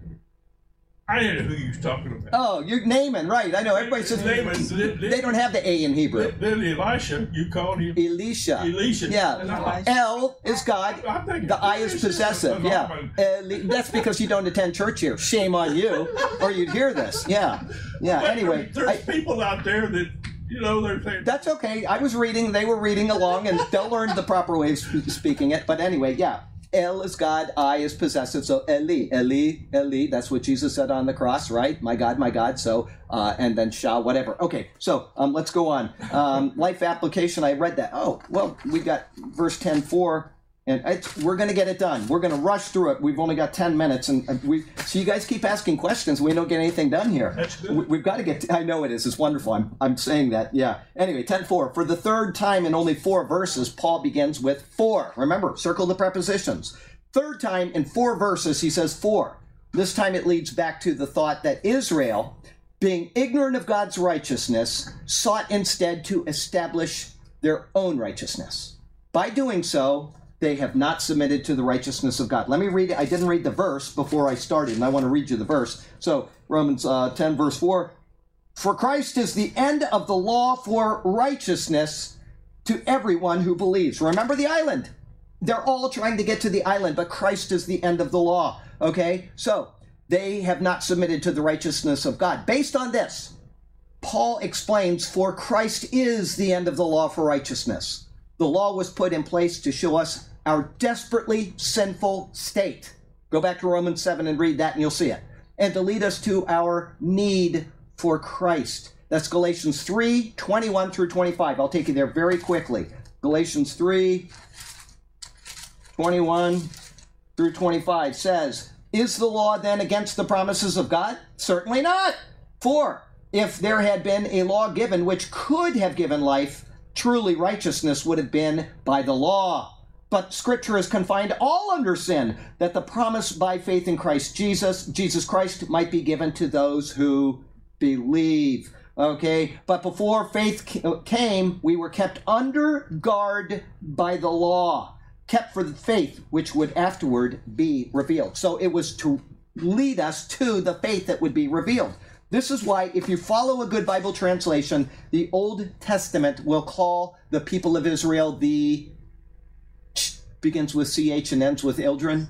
I didn't know who you was talking about. Oh, you're Naaman, right? I know. Everybody says Naaman, they don't have the A in Hebrew. Then Elisha, you called him Elisha. Elisha. Yeah. And I'm like, El is God. I The I is possessive. Yeah. Eli- that's because you don't attend church here. Shame on you, or you'd hear this. Yeah. Yeah. But Anyway, there's I, people out there that you know they're saying that's okay. I was reading. They were reading along, and they'll learn the proper way of sp- speaking it. But anyway, yeah. El is God, I is possessive. So Eli, Eli, Eli. That's what Jesus said on the cross, right? My God, my God. So uh, and then Shah, whatever. Okay, so um, let's go on. Um, life application. I read that. Oh, well, we've got verse 10 4. And it's, we're going to get it done. We're going to rush through it. We've only got 10 minutes. And we, so you guys keep asking questions. We don't get anything done here. That's good. We, we've got to get, I know it is. It's wonderful. I'm, I'm saying that. Yeah. Anyway, 10 4. For the third time in only four verses, Paul begins with for. Remember, circle the prepositions. Third time in four verses, he says for. This time it leads back to the thought that Israel, being ignorant of God's righteousness, sought instead to establish their own righteousness. By doing so, they have not submitted to the righteousness of God. Let me read it. I didn't read the verse before I started, and I want to read you the verse. So, Romans uh, 10, verse 4 For Christ is the end of the law for righteousness to everyone who believes. Remember the island. They're all trying to get to the island, but Christ is the end of the law. Okay? So, they have not submitted to the righteousness of God. Based on this, Paul explains, For Christ is the end of the law for righteousness. The law was put in place to show us our desperately sinful state. Go back to Romans 7 and read that, and you'll see it. And to lead us to our need for Christ. That's Galatians 3 21 through 25. I'll take you there very quickly. Galatians 3 21 through 25 says, Is the law then against the promises of God? Certainly not. For if there had been a law given which could have given life, truly righteousness would have been by the law. But Scripture is confined all under sin, that the promise by faith in Christ Jesus, Jesus Christ, might be given to those who believe. Okay, but before faith uh, came, we were kept under guard by the law, kept for the faith which would afterward be revealed. So it was to lead us to the faith that would be revealed. This is why, if you follow a good Bible translation, the Old Testament will call the people of Israel the begins with ch and ends with ildren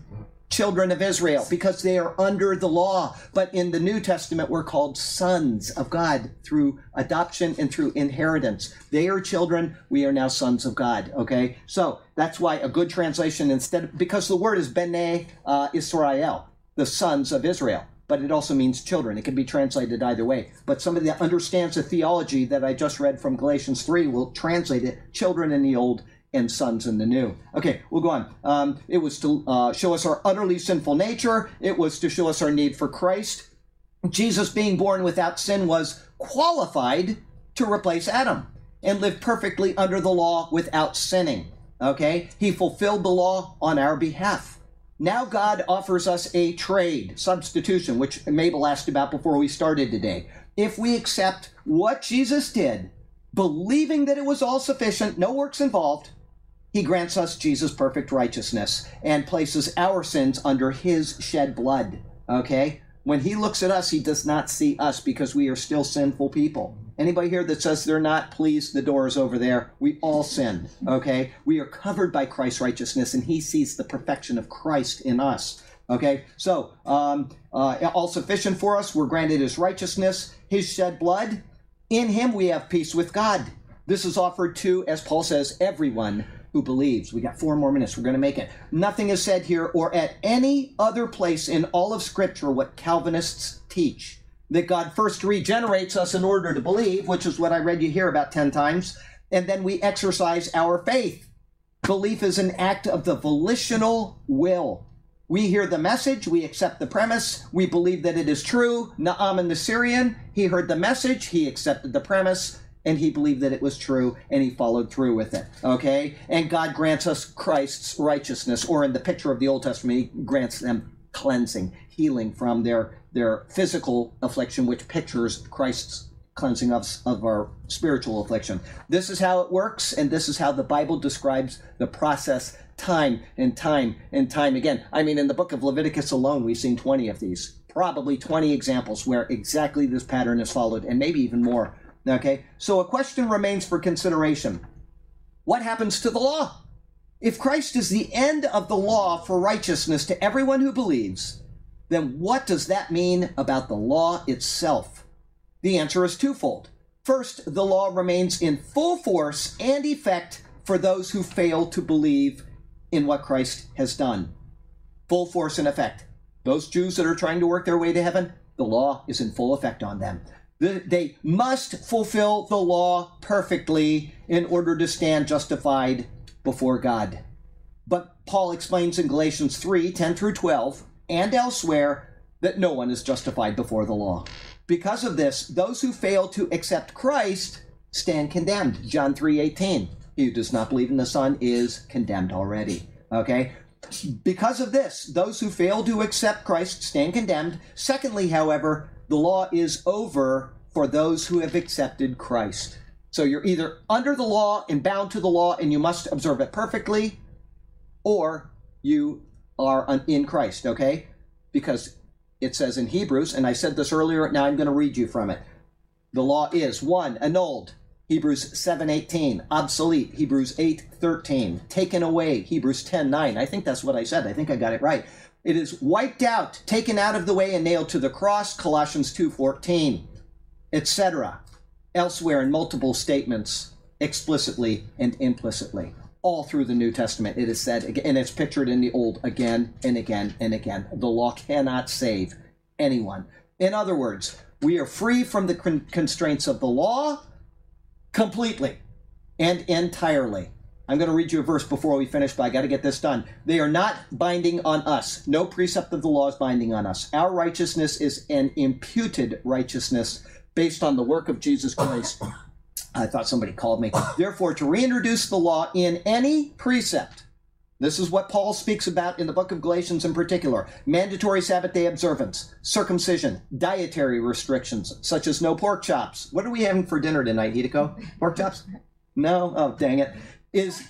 children of israel because they are under the law but in the new testament we're called sons of god through adoption and through inheritance they are children we are now sons of god okay so that's why a good translation instead because the word is bene uh, israel the sons of israel but it also means children. It can be translated either way. But somebody that understands the theology that I just read from Galatians 3 will translate it children in the old and sons in the new. Okay, we'll go on. Um, it was to uh, show us our utterly sinful nature, it was to show us our need for Christ. Jesus, being born without sin, was qualified to replace Adam and live perfectly under the law without sinning. Okay? He fulfilled the law on our behalf. Now God offers us a trade, substitution, which Mabel asked about before we started today. If we accept what Jesus did, believing that it was all sufficient, no works involved, he grants us Jesus' perfect righteousness and places our sins under his shed blood. Okay? When he looks at us, he does not see us because we are still sinful people. Anybody here that says they're not, please, the door is over there. We all sin. Okay? We are covered by Christ's righteousness, and he sees the perfection of Christ in us. Okay? So, um, uh, all sufficient for us. We're granted his righteousness, his shed blood. In him we have peace with God. This is offered to, as Paul says, everyone who believes. We got four more minutes. We're going to make it. Nothing is said here or at any other place in all of Scripture what Calvinists teach. That God first regenerates us in order to believe, which is what I read you here about 10 times, and then we exercise our faith. Belief is an act of the volitional will. We hear the message, we accept the premise, we believe that it is true. Naaman the Syrian, he heard the message, he accepted the premise, and he believed that it was true, and he followed through with it. Okay? And God grants us Christ's righteousness, or in the picture of the Old Testament, he grants them cleansing, healing from their, their physical affliction, which pictures Christ's cleansing of, of our spiritual affliction. This is how it works, and this is how the Bible describes the process time and time and time again. I mean, in the book of Leviticus alone, we've seen 20 of these probably 20 examples where exactly this pattern is followed, and maybe even more. Okay, so a question remains for consideration What happens to the law? If Christ is the end of the law for righteousness to everyone who believes, then what does that mean about the law itself? The answer is twofold. First, the law remains in full force and effect for those who fail to believe in what Christ has done. Full force and effect. Those Jews that are trying to work their way to heaven, the law is in full effect on them. The- They must fulfill the law perfectly in order to stand justified before God. But Paul explains in Galatians 3 10 through 12 and elsewhere that no one is justified before the law. Because of this, those who fail to accept Christ stand condemned. John 3 18. He who does not believe in the Son is condemned already. Okay? Because of this, those who fail to accept Christ stand condemned. Secondly, however, the law is over for those who have accepted Christ. So you're either under the law and bound to the law and you must observe it perfectly, or you are in Christ, okay? Because it says in Hebrews, and I said this earlier, now I'm going to read you from it. The law is one, annulled. Hebrews 7:18, obsolete. Hebrews 8:13, taken away. Hebrews 10:9. I think that's what I said. I think I got it right. It is wiped out, taken out of the way and nailed to the cross. Colossians 2:14, etc. Elsewhere in multiple statements, explicitly and implicitly all through the New Testament. It is said, and it's pictured in the Old again and again and again. The law cannot save anyone. In other words, we are free from the constraints of the law completely and entirely. I'm going to read you a verse before we finish, but I got to get this done. They are not binding on us. No precept of the law is binding on us. Our righteousness is an imputed righteousness based on the work of Jesus Christ. I thought somebody called me. Therefore, to reintroduce the law in any precept, this is what Paul speaks about in the book of Galatians in particular mandatory Sabbath day observance, circumcision, dietary restrictions, such as no pork chops. What are we having for dinner tonight, Hideko? Pork chops? No? Oh, dang it. Is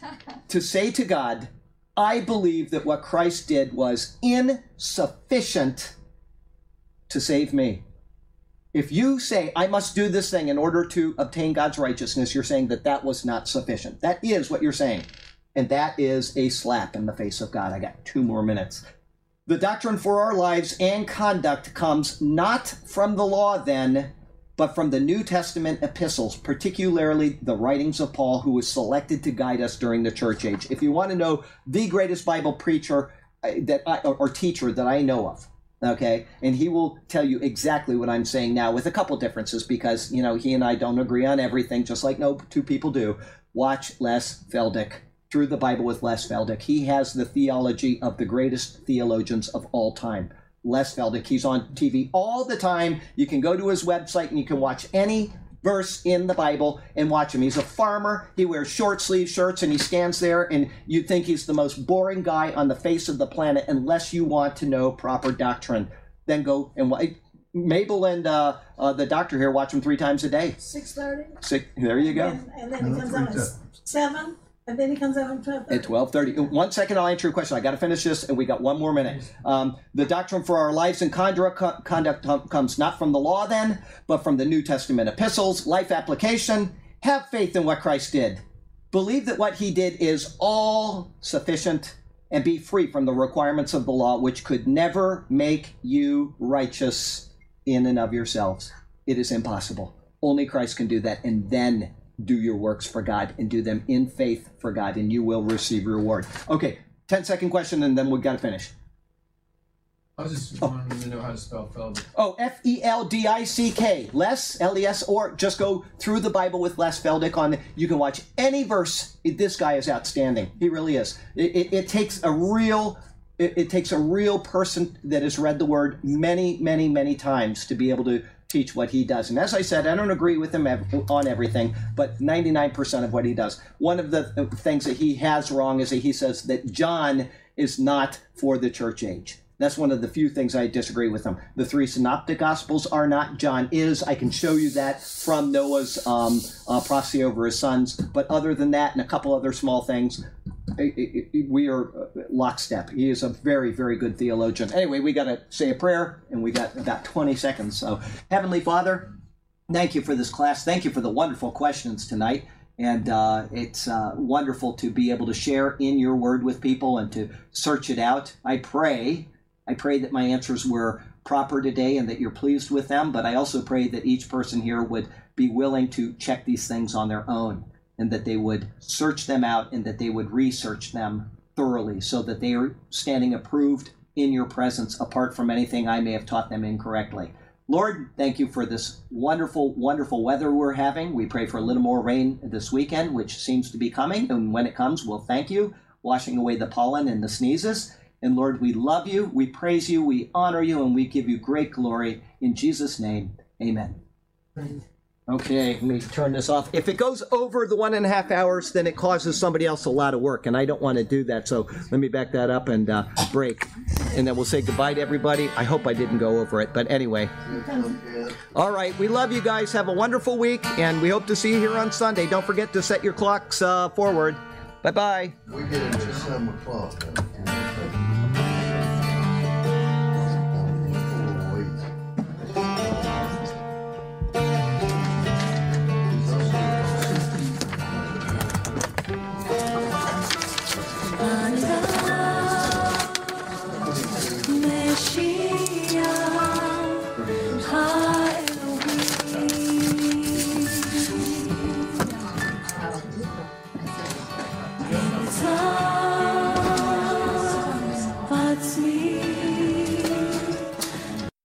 to say to God, I believe that what Christ did was insufficient to save me. If you say, I must do this thing in order to obtain God's righteousness, you're saying that that was not sufficient. That is what you're saying. And that is a slap in the face of God. I got two more minutes. The doctrine for our lives and conduct comes not from the law, then, but from the New Testament epistles, particularly the writings of Paul, who was selected to guide us during the church age. If you want to know the greatest Bible preacher uh, that I, or teacher that I know of, okay? And he will tell you exactly what i'm saying now with a couple differences because you know he and i don't agree on everything just like no two people do. Watch les feldick. Through the bible with les feldick. He has the theology of the greatest theologians of all time. Les feldick. He's on tv all the time. You can go to his website and you can watch any verse in the Bible and watch him. He's a farmer. He wears short sleeve shirts and he stands there, and you'd think he's the most boring guy on the face of the planet unless you want to know proper doctrine. Then go and wa- Mabel and uh, uh, the doctor here watch him three times a day. Six thirty. Six, there you go. And, and then he comes out at seven, and then he comes out at twelve thirty. One second, I'll answer your question. I got to finish this, and we got one more minute. Um, the doctrine for our lives and conduct, conduct comes not from the law, then, but from the New Testament epistles. Life application: Have faith in what Christ did. Believe that what He did is all sufficient, and be free from the requirements of the law, which could never make you righteous in and of yourselves. It is impossible. Only Christ can do that, and then do your works for God and do them in faith for God, and you will receive reward. Okay, 10 second question, and then we've got to finish. I was just oh. wanting to know how to spell Feldick. Oh, F E L D I C K, Les, L E S, or just go through the Bible with Les Feldick on. You can watch any verse. This guy is outstanding. He really is. It, it, it takes a real. It, it takes a real person that has read the word many, many, many times to be able to teach what he does. And as I said, I don't agree with him on everything, but 99% of what he does. One of the things that he has wrong is that he says that John is not for the church age. That's one of the few things I disagree with him. The three synoptic gospels are not. John is. I can show you that from Noah's um, uh, prophecy over his sons. But other than that, and a couple other small things, i- i- i- we are uh, lockstep. He is a very, very good theologian. Anyway, we got to say a prayer, and we got about 20 seconds. So, Heavenly Father, thank you for this class. Thank you for the wonderful questions tonight. And uh, it's uh, wonderful to be able to share in your word with people and to search it out. I pray, I pray that my answers were proper today and that you're pleased with them. But I also pray that each person here would be willing to check these things on their own and that they would search them out and that they would research them thoroughly so that they are standing approved in your presence apart from anything I may have taught them incorrectly. Lord, thank you for this wonderful, wonderful weather we're having. We pray for a little more rain this weekend, which seems to be coming. And when it comes, we'll thank you, washing away the pollen and the sneezes. And Lord, we love you, we praise you, we honor you, and we give you great glory. In Jesus' name, amen. Okay, let me turn this off. If it goes over the one and a half hours, then it causes somebody else a lot of work, and I don't want to do that. So let me back that up and uh, break. And then we'll say goodbye to everybody. I hope I didn't go over it, but anyway. All right, we love you guys. Have a wonderful week, and we hope to see you here on Sunday. Don't forget to set your clocks uh, forward. Bye bye. We get into seven o'clock.